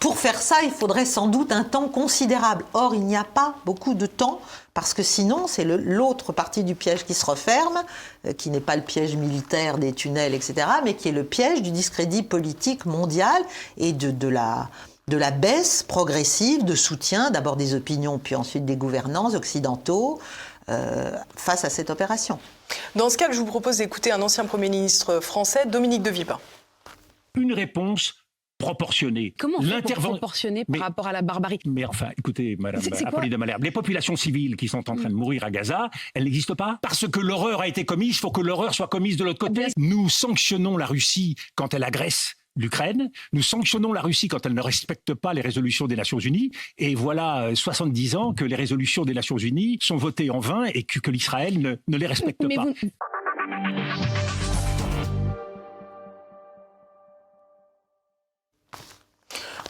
pour faire ça, il faudrait sans doute un temps considérable. Or, il n'y a pas beaucoup de temps, parce que sinon, c'est l'autre partie du piège qui se referme, euh, qui n'est pas le piège militaire des tunnels, etc., mais qui est le piège du discrédit politique mondial et de, de la de la baisse progressive de soutien, d'abord des opinions, puis ensuite des gouvernants occidentaux, euh, face à cette opération. Dans ce cas, je vous propose d'écouter un ancien Premier ministre français, Dominique de Villepin. Une réponse proportionnée. Comment proportionnée par rapport à la barbarie? Mais enfin, écoutez, Madame Apolline de Malherbe, les populations civiles qui sont en train de mourir à Gaza, elles n'existent pas parce que l'horreur a été commise. Il faut que l'horreur soit commise de l'autre côté. Nous sanctionnons la Russie quand elle agresse l'Ukraine. Nous sanctionnons la Russie quand elle ne respecte pas les résolutions des Nations Unies. Et voilà 70 euh, ans que les résolutions des Nations Unies sont votées en vain et que, l'Israël ne, les respecte pas.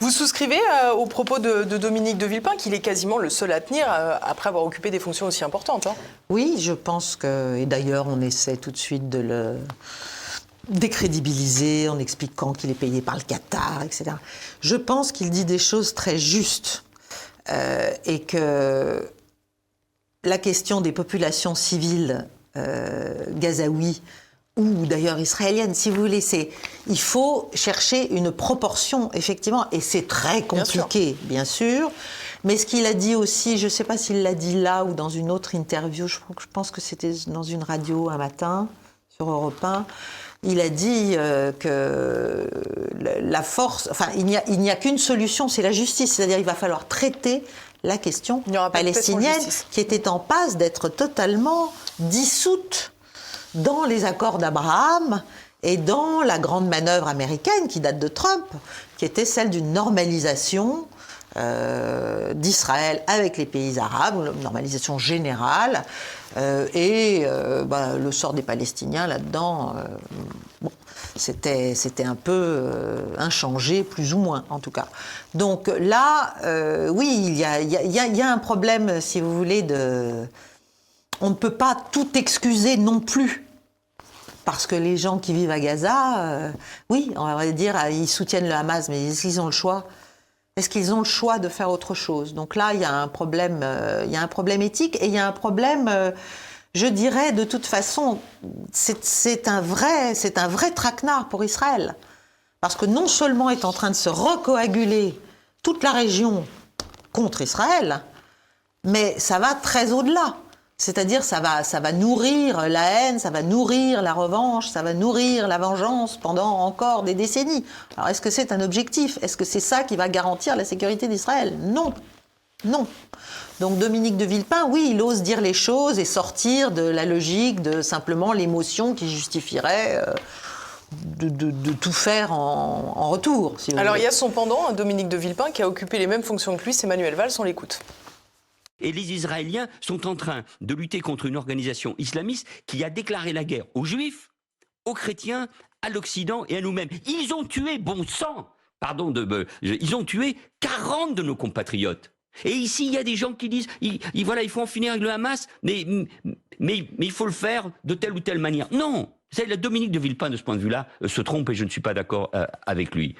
Vous... souscrivez euh, au propos de, Dominique de Villepin qu'il est quasiment le seul à tenir euh, après avoir occupé des fonctions aussi importantes. Hein oui, je pense que, et d'ailleurs on essaie tout de suite de le, décrédibilisé en expliquant qu'il est payé par le Qatar, etc. Je pense qu'il dit des choses très justes euh, et que la question des populations civiles euh, gazaouis ou d'ailleurs israéliennes, si vous voulez, c'est il faut chercher une proportion effectivement et c'est très compliqué, bien sûr. Mais ce qu'il a dit aussi, je ne sais pas s'il l'a dit là ou dans une autre interview, je pense que c'était dans une radio un matin sur Europe 1, il a dit euh, que la force, enfin, il n'y a, qu'une solution, c'est la justice. C'est-à-dire, il va falloir traiter la question palestinienne qui était en passe d'être totalement dissoute dans les accords d'Abraham et dans la grande manœuvre américaine qui date de Trump, qui était celle d'une normalisation euh, d'Israël avec les pays arabes, normalisation générale, euh, et euh, bah, le sort des Palestiniens là-dedans, c'était, un peu inchangé, plus ou moins en tout cas. Donc là, oui, il y a, un problème, si vous voulez, de... On ne peut pas tout excuser non plus parce que les gens qui vivent à Gaza, oui, on va dire, ils soutiennent le Hamas, mais ils ont le choix? Est-ce qu'ils ont le choix de faire autre chose Donc là, il y a un problème, euh, il y a un problème éthique et il y a un problème, euh, je dirais, de toute façon, c'est un vrai, c'est un vrai traquenard pour Israël, parce que non seulement est en train de se recoaguler toute la région contre Israël, mais ça va très au-delà. C'est-à-dire, ça va, ça va nourrir la haine, ça va nourrir la revanche, ça va nourrir la vengeance pendant encore des décennies. Alors, est-ce que c'est un objectif? Est-ce que c'est ça qui va garantir la sécurité d'Israël? Non. Non. Donc Dominique de Villepin, oui, il ose dire les choses et sortir de la logique de simplement l'émotion qui justifierait euh, de, tout faire en, retour. Alors il y a son pendant, Dominique de Villepin, qui a occupé les mêmes fonctions que lui, c'est Manuel Valls, on l'écoute. Et les Israéliens sont en train de lutter contre une organisation islamiste qui a déclaré la guerre aux Juifs, aux chrétiens, à l'Occident et à nous-mêmes. Ils ont tué, bon sang, pardon, ils ont tué 40 de nos compatriotes. Et ici, il y a des gens qui disent, il, voilà, il faut en finir avec le Hamas, mais, il faut le faire de telle ou telle manière. Non, la Dominique de Villepin de ce point de vue-là euh, se trompe et je ne suis pas d'accord euh, avec lui.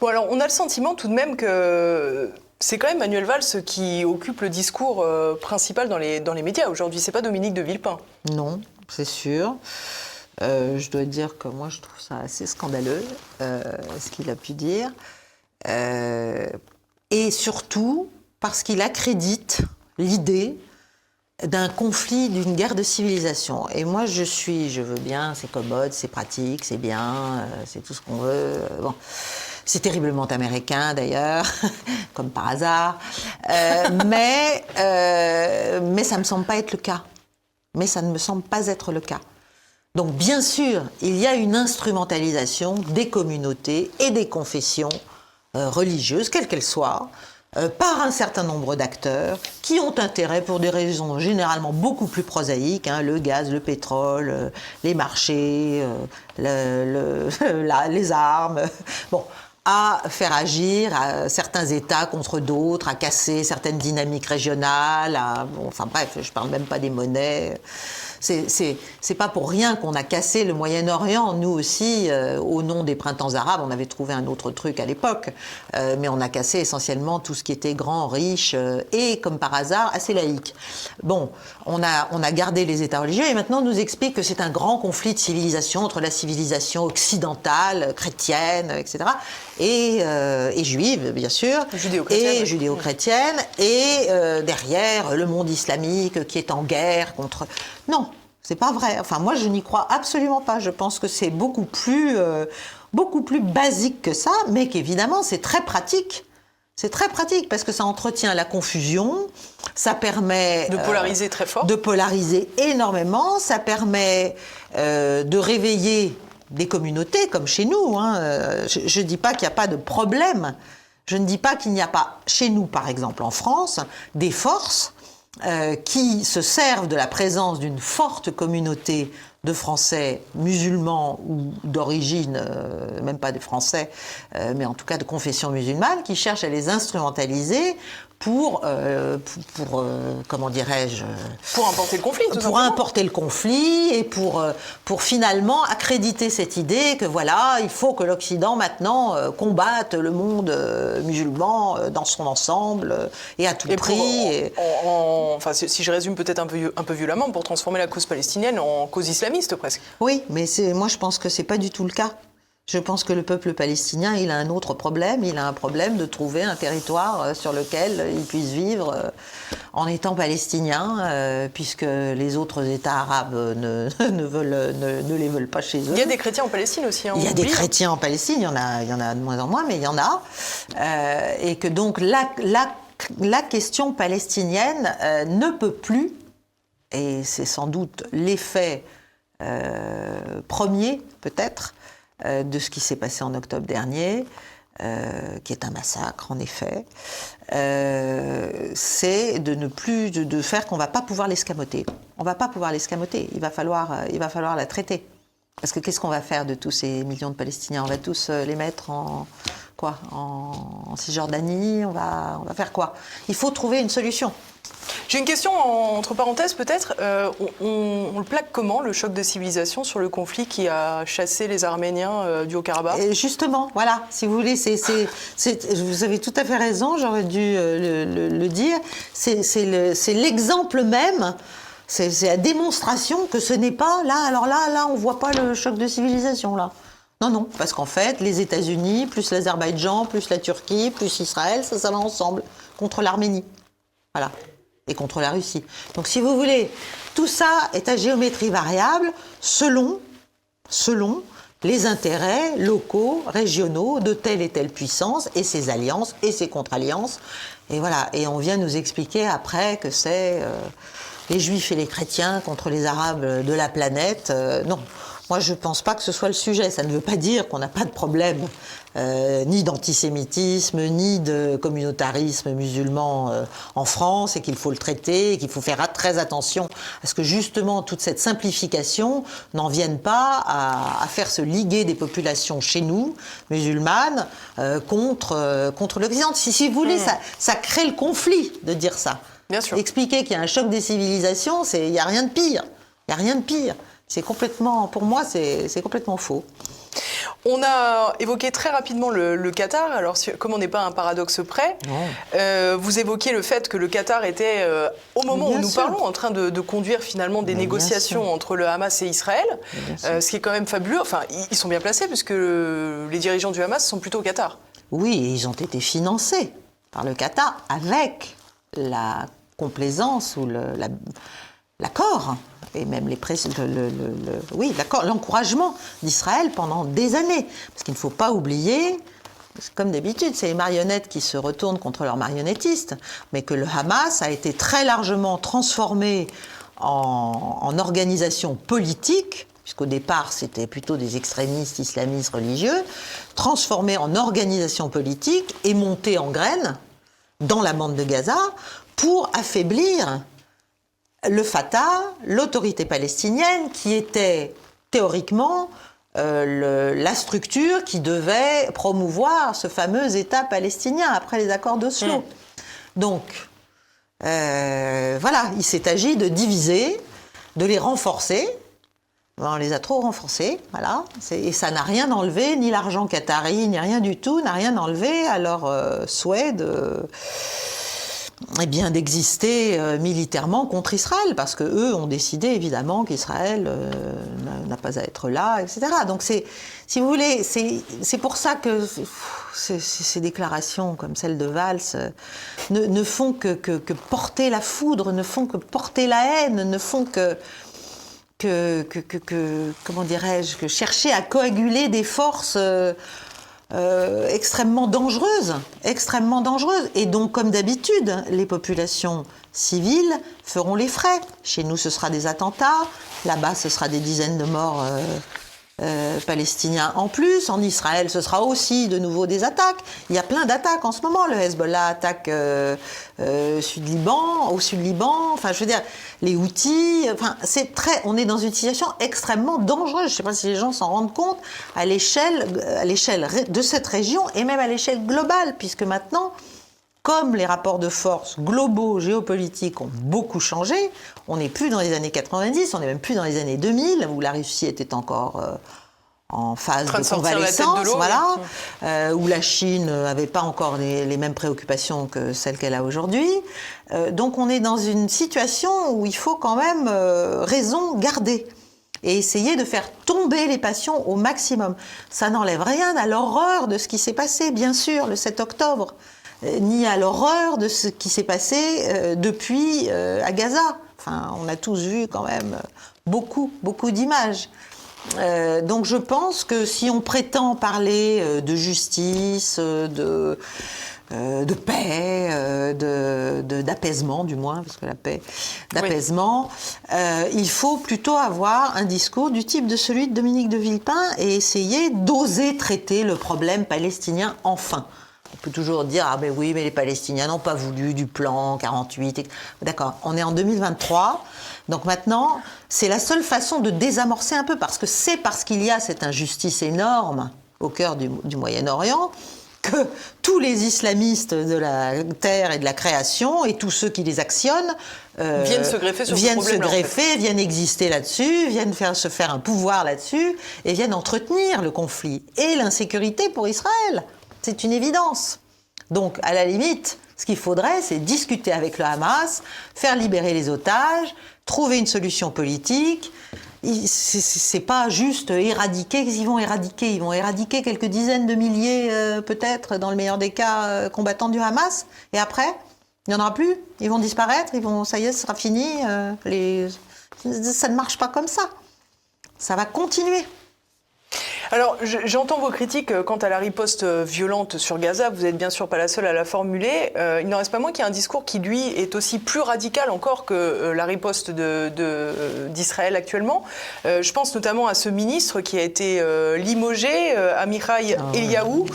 Bon, on a le sentiment tout de même que c'est quand même Manuel Valls qui occupe le discours euh, principal dans les, dans médias aujourd'hui. C'est pas Dominique de Villepin. Non, c'est sûr. Euh, je dois dire que moi, je trouve ça assez scandaleux, euh, ce qu'il a pu dire. et surtout parce qu'il accrédite l'idée d'un conflit, d'une guerre de civilisation. Et moi, je suis, je veux bien, c'est commode, c'est pratique, c'est bien, c'est tout ce qu'on veut. bon. C'est terriblement américain d'ailleurs, <laughs> comme par hasard. Euh, mais, euh, mais ça ne me semble pas être le cas. Mais ça ne me semble pas être le cas. Donc bien sûr, il y a une instrumentalisation des communautés et des confessions euh, religieuses, quelles qu'elles soient, par un certain nombre d'acteurs qui ont intérêt pour des raisons généralement beaucoup plus prosaïques, hein, le gaz, le pétrole, les marchés, <laughs> les armes. Bon, à faire agir certains États contre d'autres, à casser certaines dynamiques régionales, enfin bref, je parle même pas des monnaies c'est pas pour rien qu'on a cassé le Moyen-Orient, nous aussi, euh, au nom des printemps arabes. On avait trouvé un autre truc à l'époque, euh, mais on a cassé essentiellement tout ce qui était grand, riche euh, et, comme par hasard, assez laïque. Bon, on a, on a gardé les États religieux et maintenant on nous explique que c'est un grand conflit de civilisation entre la civilisation occidentale, chrétienne, etc., et, et juive, bien sûr, et judéo-chrétienne, et derrière le monde islamique qui est en guerre contre. Non, c'est pas vrai. Enfin, moi, je n'y crois absolument pas. Je pense que c'est beaucoup plus, euh, beaucoup plus basique que ça, mais qu'évidemment, c'est très pratique. C'est très pratique parce que ça entretient la confusion, ça permet de polariser très fort, de polariser énormément, ça permet euh, de réveiller des communautés comme chez nous. Hein. Je ne dis pas qu'il n'y a pas de problème. Je ne dis pas qu'il n'y a pas chez nous, par exemple en France, des forces euh, qui se servent de la présence d'une forte communauté de Français musulmans ou d'origine, euh, même pas des Français, euh, mais en tout cas de confession musulmane, qui cherchent à les instrumentaliser pour, euh, pour, euh, comment dirais-je Pour importer le conflit, tout Pour importer le conflit et pour, pour finalement accréditer cette idée que voilà, il faut que l'Occident maintenant combatte le monde musulman dans son ensemble et à tout prix. enfin, si je résume peut-être un peu, un peu violemment, pour transformer la cause palestinienne en cause islamiste presque. Oui, mais moi je pense que c'est pas du tout le cas. Je pense que le peuple palestinien, il a un autre problème. Il a un problème de trouver un territoire euh, sur lequel il puisse vivre euh, en étant palestinien, euh, puisque les autres États arabes ne, <laughs> ne, veulent, ne, les veulent pas chez eux. Il y a des chrétiens en Palestine aussi. Hein, il y a des chrétiens en Palestine, il y en a, il y en a de moins en moins, mais il y en a. et que donc la, la, la question palestinienne ne peut plus, et c'est sans doute l'effet premier peut-être, euh, de ce qui s'est passé en octobre dernier, euh, qui est un massacre en effet, euh, c'est de ne plus de, faire qu'on va pas pouvoir l'escamoter. On va pas pouvoir l'escamoter. Il va falloir, il va falloir la traiter. Parce que qu'est-ce qu'on va faire de tous ces millions de Palestiniens? On va tous les mettre en quoi? En, Cisjordanie? On va, on va faire quoi? Il faut trouver une solution. J'ai une question entre parenthèses peut-être. Euh, on, le plaque comment le choc de civilisation sur le conflit qui a chassé les Arméniens euh, du Haut-Karabakh? Justement, voilà, si vous voulez, c'est, vous avez tout à fait raison, j'aurais dû euh, le, dire. C'est, l'exemple même. C'est, la démonstration que ce n'est pas là. Alors là, là, on voit pas le choc de civilisation là. Non, non, parce qu'en fait, les États-Unis, plus l'Azerbaïdjan, plus la Turquie, plus Israël, ça, ça va ensemble contre l'Arménie. Voilà et contre la Russie. Donc si vous voulez, tout ça est à géométrie variable selon, selon les intérêts locaux, régionaux de telle et telle puissance et ses alliances et ses contre-alliances. Et voilà, et on vient nous expliquer après que c'est euh, les juifs et les chrétiens contre les arabes de la planète. Euh, non, moi je ne pense pas que ce soit le sujet. Ça ne veut pas dire qu'on n'a pas de problème euh, ni d'antisémitisme, ni de communautarisme musulman euh, en France et qu'il faut le traiter et qu'il faut faire très attention à ce que justement toute cette simplification n'en vienne pas à, faire se liguer des populations chez nous, musulmanes, euh, contre, contre l'Occident. Si, si, vous voulez, hmm. ça, ça crée le conflit de dire ça. Bien sûr. Expliquer qu'il y a un choc des civilisations, il n'y a rien de pire. Il n'y a rien de pire. C'est complètement, pour moi, c'est complètement faux. On a évoqué très rapidement le, Qatar. Alors, comme on n'est pas un paradoxe près, euh, vous évoquez le fait que le Qatar était, euh, au moment où nous parlons, en train de, conduire finalement des négociations entre le Hamas et Israël, euh, ce qui est quand même fabuleux. Enfin, ils sont bien placés puisque les dirigeants du Hamas sont plutôt au Qatar. Oui, ils ont été financés par le Qatar avec la complaisance ou l'accord et même les le, l'encouragement d'Israël pendant des années. Parce qu'il ne faut pas oublier, comme d'habitude, c'est les marionnettes qui se retournent contre leurs marionnettistes, mais que le Hamas a été très largement transformé en, en organisation politique puisqu'au départ c'était plutôt des extrémistes islamistes religieux, transformé en organisation politique et monté en graines dans la bande de Gaza pour affaiblir le Fatah, l'autorité palestinienne, qui était théoriquement euh, la structure qui devait promouvoir ce fameux État palestinien après les accords d'Oslo. Hmm. Donc, euh, voilà, il s'est agi de diviser, de les renforcer. On les a trop renforcés, voilà. Et ça n'a rien enlevé, ni l'argent qatari, ni rien du tout, n'a rien enlevé à leur euh, souhait de eh bien, d'exister euh, militairement contre Israël, parce que eux ont décidé évidemment qu'Israël euh, n'a pas à être là, etc. Donc c'est, si vous voulez, c'est pour ça que ces, déclarations comme celle de Valls euh, ne, font que, porter la foudre, ne font que porter la haine, ne font que que, que comment dirais-je, que chercher à coaguler des forces. Euh, extrêmement dangereuse, extrêmement dangereuse. Et donc, comme d'habitude, les populations civiles feront les frais. Chez nous, ce sera des attentats. Là-bas, ce sera des dizaines de morts euh, euh, palestiniens en plus. En Israël, ce sera aussi de nouveau des attaques. Il y a plein d'attaques en ce moment. Le Hezbollah attaque euh, euh, Sud-Liban, au Sud-Liban. Enfin, je veux dire, les outils. Enfin, c'est très. On est dans une situation extrêmement dangereuse. Je ne sais pas si les gens s'en rendent compte à l'échelle, à l'échelle de cette région et même à l'échelle globale, puisque maintenant comme les rapports de force globaux, géopolitiques ont beaucoup changé, on n'est plus dans les années 90, on n'est même plus dans les années 2000, où la Russie était encore euh, en phase de, convalescence, voilà, euh, où la Chine n'avait pas encore les, mêmes préoccupations que celles qu'elle a aujourd'hui. Euh, donc on est dans une situation où il faut quand même raison garder et essayer de faire tomber les passions au maximum. Ça n'enlève rien à l'horreur de ce qui s'est passé, bien sûr, le 7 octobre. Euh, ni à l'horreur de ce qui s'est passé euh, depuis euh, à Gaza. Enfin, on a tous vu quand même beaucoup, beaucoup d'images. donc je pense que si on prétend parler de justice, de, de paix, d'apaisement du moins, parce que la paix, d'apaisement, il faut plutôt avoir un discours du type de celui de Dominique de Villepin et essayer d'oser traiter le problème palestinien enfin. On peut toujours dire ah ben oui mais les Palestiniens n'ont pas voulu du plan 48. D'accord. On est en 2023. Donc maintenant, c'est la seule façon de désamorcer un peu parce que c'est parce qu'il y a cette injustice énorme au cœur du, Moyen-Orient que tous les islamistes de la terre et de la création et tous ceux qui les actionnent euh, viennent se greffer sur viennent se greffer, viennent exister là-dessus, viennent faire, se faire un pouvoir là-dessus et viennent entretenir le conflit et l'insécurité pour Israël. C'est une évidence. Donc, à la limite, ce qu'il faudrait, c'est discuter avec le Hamas, faire libérer les otages, trouver une solution politique. C'est pas juste éradiquer. Qu'ils vont éradiquer Ils vont éradiquer quelques dizaines de milliers, euh, peut-être, dans le meilleur des cas, euh, combattants du Hamas. Et après, il n'y en aura plus. Ils vont disparaître. Ils vont, ça y est, ce sera fini. Euh. Ça ne marche pas comme ça. Ça va continuer. Alors, j'entends vos critiques euh, quant à la riposte euh, violente sur Gaza. Vous n'êtes bien sûr pas la seule à la formuler. Euh, il n'en reste pas moins qu'il y a un discours qui, lui, est aussi plus radical encore que la riposte d'Israël de, actuellement. je pense notamment à ce ministre qui a été limogé, Amichai ah, Eliaou,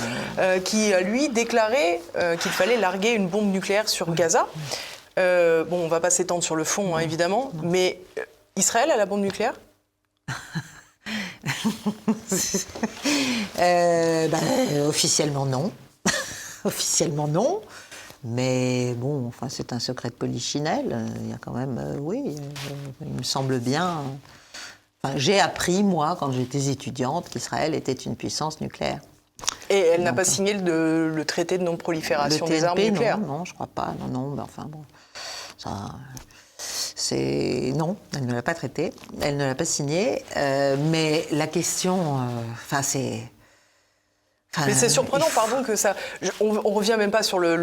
qui a, lui, déclaré qu'il fallait larguer une bombe nucléaire sur Gaza. bon, on ne va pas s'étendre sur le fond, hein, évidemment, mais Israël a la bombe nucléaire? <laughs> Euh, bah, officiellement non. <laughs> officiellement non. Mais bon, enfin, c'est un secret de polichinelle. Il y a quand même, euh, oui, euh, il me semble bien. j'ai appris, moi, quand j'étais étudiante, qu'Israël était une puissance nucléaire. Et elle n'a pas signé le, traité de non-prolifération des armes nucléaires Non, non, je crois pas. Non, non, mais enfin bon. Ça, c'est non, elle ne l'a pas traité, elle ne l'a pas signé. Euh, mais la question, euh, enfin mais c'est surprenant, pardon, que ça. On, on, revient même pas sur le,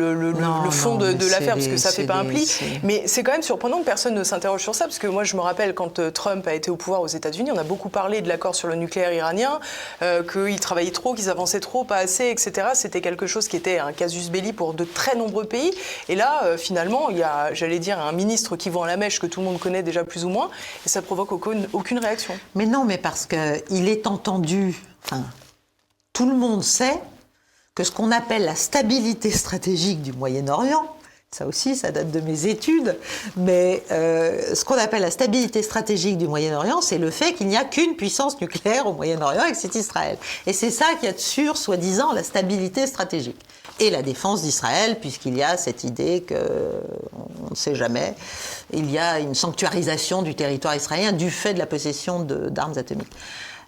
fond de, l'affaire parce que ça fait pas un pli. Mais c'est quand même surprenant que personne ne s'interroge sur ça parce que moi je me rappelle quand euh, Trump a été au pouvoir aux États-Unis, on a beaucoup parlé de l'accord sur le nucléaire iranien, euh, qu'ils travaillaient trop, qu'ils avançaient trop, pas assez, etc. C'était quelque chose qui était un casus belli pour de très nombreux pays. Et là, euh, finalement, il y a, j'allais dire, un ministre qui vend la mèche que tout le monde connaît déjà plus ou moins, et ça provoque aucune, aucune réaction. Mais non, mais parce qu'il est entendu. Enfin, tout le monde sait que ce qu'on appelle la stabilité stratégique du Moyen-Orient, ça aussi, ça date de mes études, mais euh, ce qu'on appelle la stabilité stratégique du Moyen-Orient, c'est le fait qu'il n'y a qu'une puissance nucléaire au Moyen-Orient et que c'est Israël. Et c'est ça qui assure, soi-disant, la stabilité stratégique. Et la défense d'Israël, puisqu'il y a cette idée que, on ne sait jamais, il y a une sanctuarisation du territoire israélien du fait de la possession d'armes atomiques.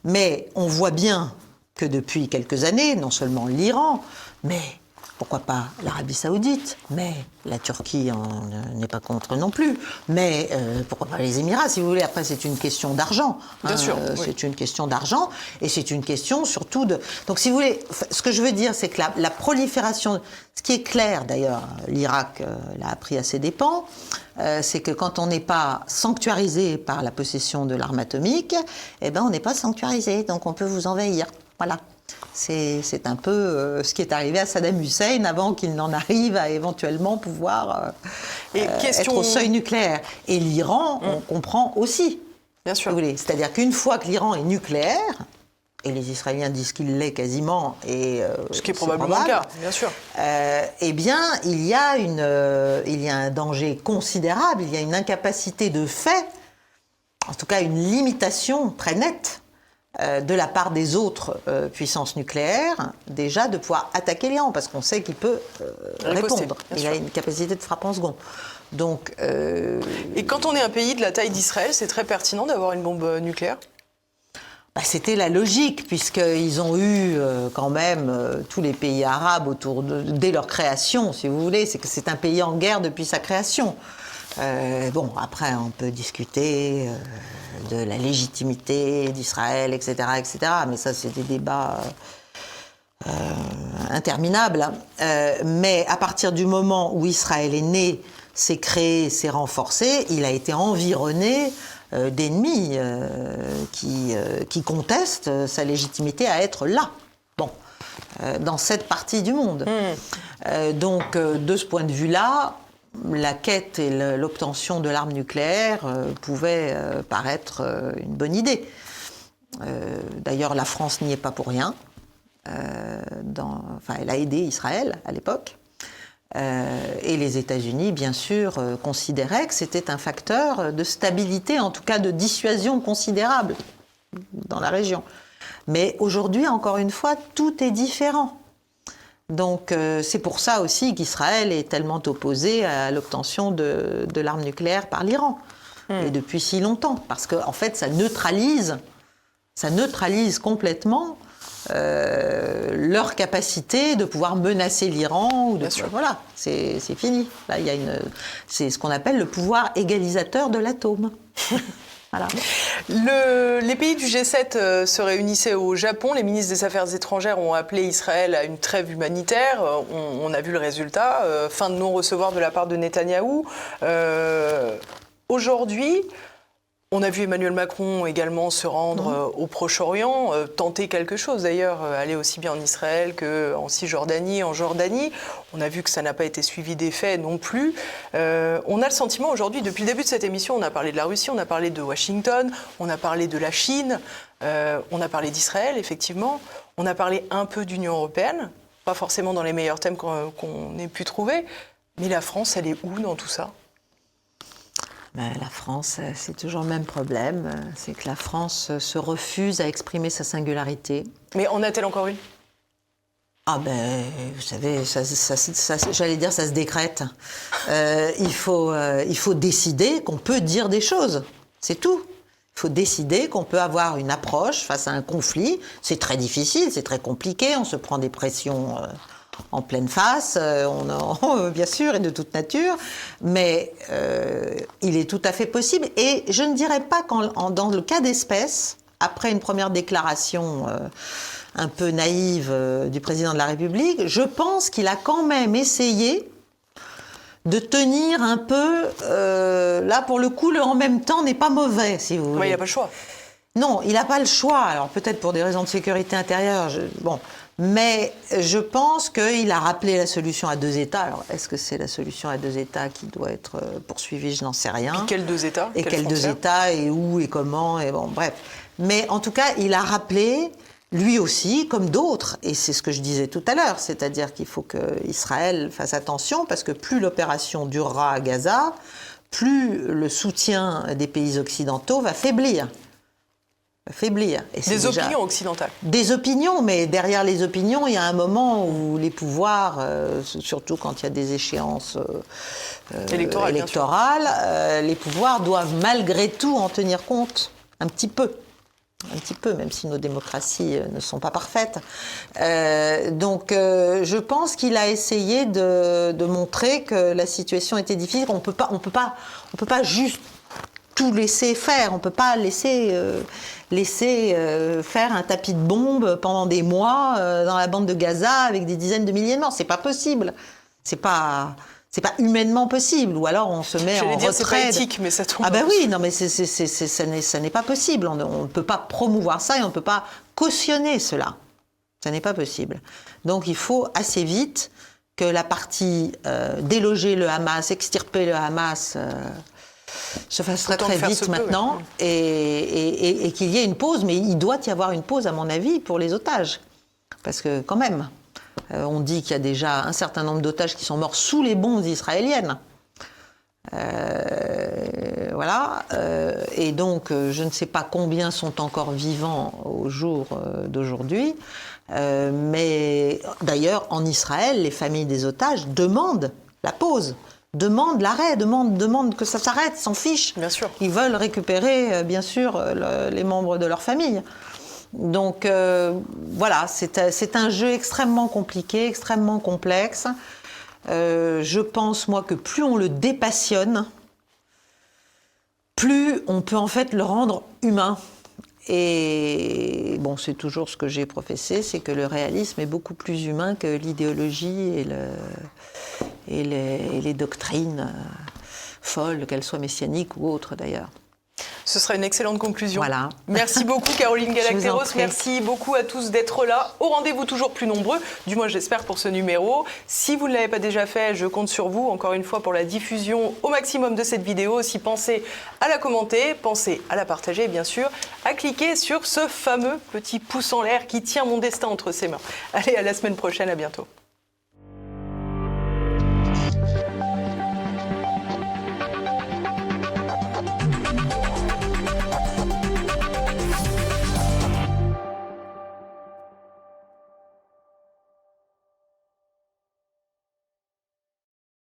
Mais on voit bien que depuis quelques années, non seulement l'Iran, mais pourquoi pas l'Arabie Saoudite, mais la Turquie n'est pas contre non plus, mais euh, pourquoi pas les Émirats, si vous voulez. Après, c'est une question d'argent. Bien hein, sûr. Euh, c'est une question d'argent et c'est une question surtout de. Donc, si vous voulez, ce que je veux dire, c'est que la, prolifération, ce qui est clair d'ailleurs, l'Irak euh, l'a appris à ses dépens, c'est que quand on n'est pas sanctuarisé par la possession de l'arme atomique, eh ben, on n'est pas sanctuarisé, donc on peut vous envahir. Voilà. C'est un peu euh, ce qui est arrivé à Saddam Hussein avant qu'il n'en arrive à éventuellement pouvoir euh, euh, être au seuil nucléaire. Et l'Iran, on mm. comprend aussi. Bien sûr. C'est-à-dire qu'une fois que l'Iran est nucléaire, et les Israéliens disent qu'il l'est quasiment, et ce qui est probablement le cas, bien sûr. eh bien, il y a une, il y a un danger considérable, il y a une incapacité de fait, en tout cas une limitation très nette de la part des autres euh, puissances nucléaires, déjà de pouvoir attaquer l'Iran, parce qu'on sait qu'il peut euh, répondre. Il a une capacité de frappe en second. Donc, Et quand on est un pays de la taille d'Israël, c'est très pertinent d'avoir une bombe nucléaire? Bah, C'était la logique, puisqu'ils ont eu quand même tous les pays arabes autour de, dès leur création, si vous voulez. C'est que c'est un pays en guerre depuis sa création. Bon, après, on peut discuter de la légitimité d'Israël, etc., etc. Mais ça, c'est des débats euh, interminables. Euh, mais à partir du moment où Israël est né, s'est créé, s'est renforcé, il a été environné euh, d'ennemis qui, qui contestent sa légitimité à être là. Bon, dans cette partie du monde. Hmm. donc, de ce point de vue-là, la quête et l'obtention de l'arme nucléaire euh, pouvaient euh, paraître euh, une bonne idée. D'ailleurs, la France n'y est pas pour rien. enfin, elle a aidé Israël à l'époque. et les États-Unis, bien sûr, considéraient que c'était un facteur de stabilité, en tout cas de dissuasion considérable dans la région. Mais aujourd'hui, encore une fois, tout est différent. Donc euh, c'est pour ça aussi qu'Israël est tellement opposé à l'obtention de, l'arme nucléaire par l'Iran. Hmm. Et depuis si longtemps. Parce qu'en en fait, ça neutralise, ça neutralise complètement euh, leur capacité de pouvoir menacer l'Iran. Voilà, c'est fini. Là, il y a une, c'est ce qu'on appelle le pouvoir égalisateur de l'atome. <laughs> les pays du G7 euh, se réunissaient au Japon. Les ministres des Affaires étrangères ont appelé Israël à une trêve humanitaire. Euh, on, a vu le résultat. Euh, fin de non-recevoir de la part de Netanyahou. Aujourd'hui, on a vu Emmanuel Macron également se rendre mhm. euh, au Proche-Orient, euh, tenter quelque chose d'ailleurs, euh, aller aussi bien en Israël qu'en Cisjordanie, en Jordanie. On a vu que ça n'a pas été suivi des faits non plus. on a le sentiment aujourd'hui, depuis le début de cette émission, on a parlé de la Russie, on a parlé de Washington, on a parlé de la Chine, on a parlé d'Israël, effectivement, on a parlé un peu d'Union européenne, pas forcément dans les meilleurs thèmes qu'on ait pu trouver, mais la France, elle est où dans tout ça? La France, euh, c'est toujours le même problème. Euh, c'est que la France euh, se refuse à exprimer sa singularité. Mais en a-t-elle encore une ah ben, vous savez, j'allais dire, ça se décrète. il, faut, il faut décider qu'on peut dire des choses. C'est tout. Il faut décider qu'on peut avoir une approche face à un conflit. C'est très difficile, c'est très compliqué, on se prend des pressions euh, en pleine face, euh, on, <laughs> bien sûr, et de toute nature, mais euh, il est tout à fait possible. Et je ne dirais pas qu'en dans le cas d'espèce, après une première déclaration un peu naïve du président de la République, je pense qu'il a quand même essayé de tenir un peu. Euh, là, pour le coup, le en même temps n'est pas mauvais, si vous voulez. il n'a pas le choix. Non, il n'a pas le choix. Alors peut-être pour des raisons de sécurité intérieure. bon, mais je pense qu'il a rappelé la solution à deux États. Alors est-ce que c'est la solution à deux États qui doit être euh, poursuivie? Je n'en sais rien. Et quels deux États? Et quels deux États Et où Et comment Et bon, bref. Mais en tout cas, il a rappelé lui aussi, comme d'autres, et c'est ce que je disais tout à l'heure, c'est-à-dire qu'il faut qu'Israël fasse attention parce que plus l'opération durera à Gaza, plus le soutien des pays occidentaux va faiblir. Des opinions occidentales. Des opinions, mais derrière les opinions, il y a un moment où les pouvoirs, euh, surtout quand il y a des échéances euh, électorales, euh, les pouvoirs doivent malgré tout en tenir compte un petit peu un petit peu, même si nos démocraties ne sont pas parfaites. Donc, je pense qu'il a essayé de, montrer que la situation était difficile. On peut pas, on peut pas, on peut pas juste tout laisser faire. On peut pas laisser laisser faire un tapis de bombes pendant des mois dans la bande de Gaza avec des dizaines de milliers de morts. C'est pas possible. C'est pas c'est pas humainement possible. Ou alors on se met en dire, retrait. Pas éthique, mais ça tombe. Ah ben oui, non, mais c'est, ça n'est pas possible. On ne peut pas promouvoir ça et on ne peut pas cautionner cela. Ça n'est pas possible. Donc il faut assez vite que la partie euh, déloger le Hamas, extirper le Hamas. Se fasse très très vite maintenant et, et qu'il y ait une pause, mais il doit y avoir une pause à mon avis pour les otages. Parce que quand même, euh, on dit qu'il y a déjà un certain nombre d'otages qui sont morts sous les bombes israéliennes. Euh, voilà. Euh, et donc, je ne sais pas combien sont encore vivants au jour d'aujourd'hui. mais d'ailleurs, en Israël, les familles des otages demandent la pause, demandent l'arrêt, demandent, demandent que ça s'arrête, s'en fichent. Bien sûr. Ils veulent récupérer, bien sûr, les membres de leur famille. Donc euh, voilà, c'est un jeu extrêmement compliqué, extrêmement complexe. Euh, je pense, moi, que plus on le dépassionne, plus on peut en fait le rendre humain. Et bon, c'est toujours ce que j'ai professé, c'est que le réalisme est beaucoup plus humain que l'idéologie et, et, les, doctrines euh, folles, qu'elles soient messianiques ou autres d'ailleurs. Ce sera une excellente conclusion. Voilà. Merci beaucoup Caroline <laughs> Galacteros. Merci beaucoup à tous d'être là. Au rendez-vous toujours plus nombreux, du moins j'espère pour ce numéro. Si vous ne l'avez pas déjà fait, je compte sur vous encore une fois pour la diffusion au maximum de cette vidéo. Aussi pensez à la commenter, pensez à la partager et bien sûr à cliquer sur ce fameux petit pouce en l'air qui tient mon destin entre ses mains. Allez, à la semaine prochaine, à bientôt.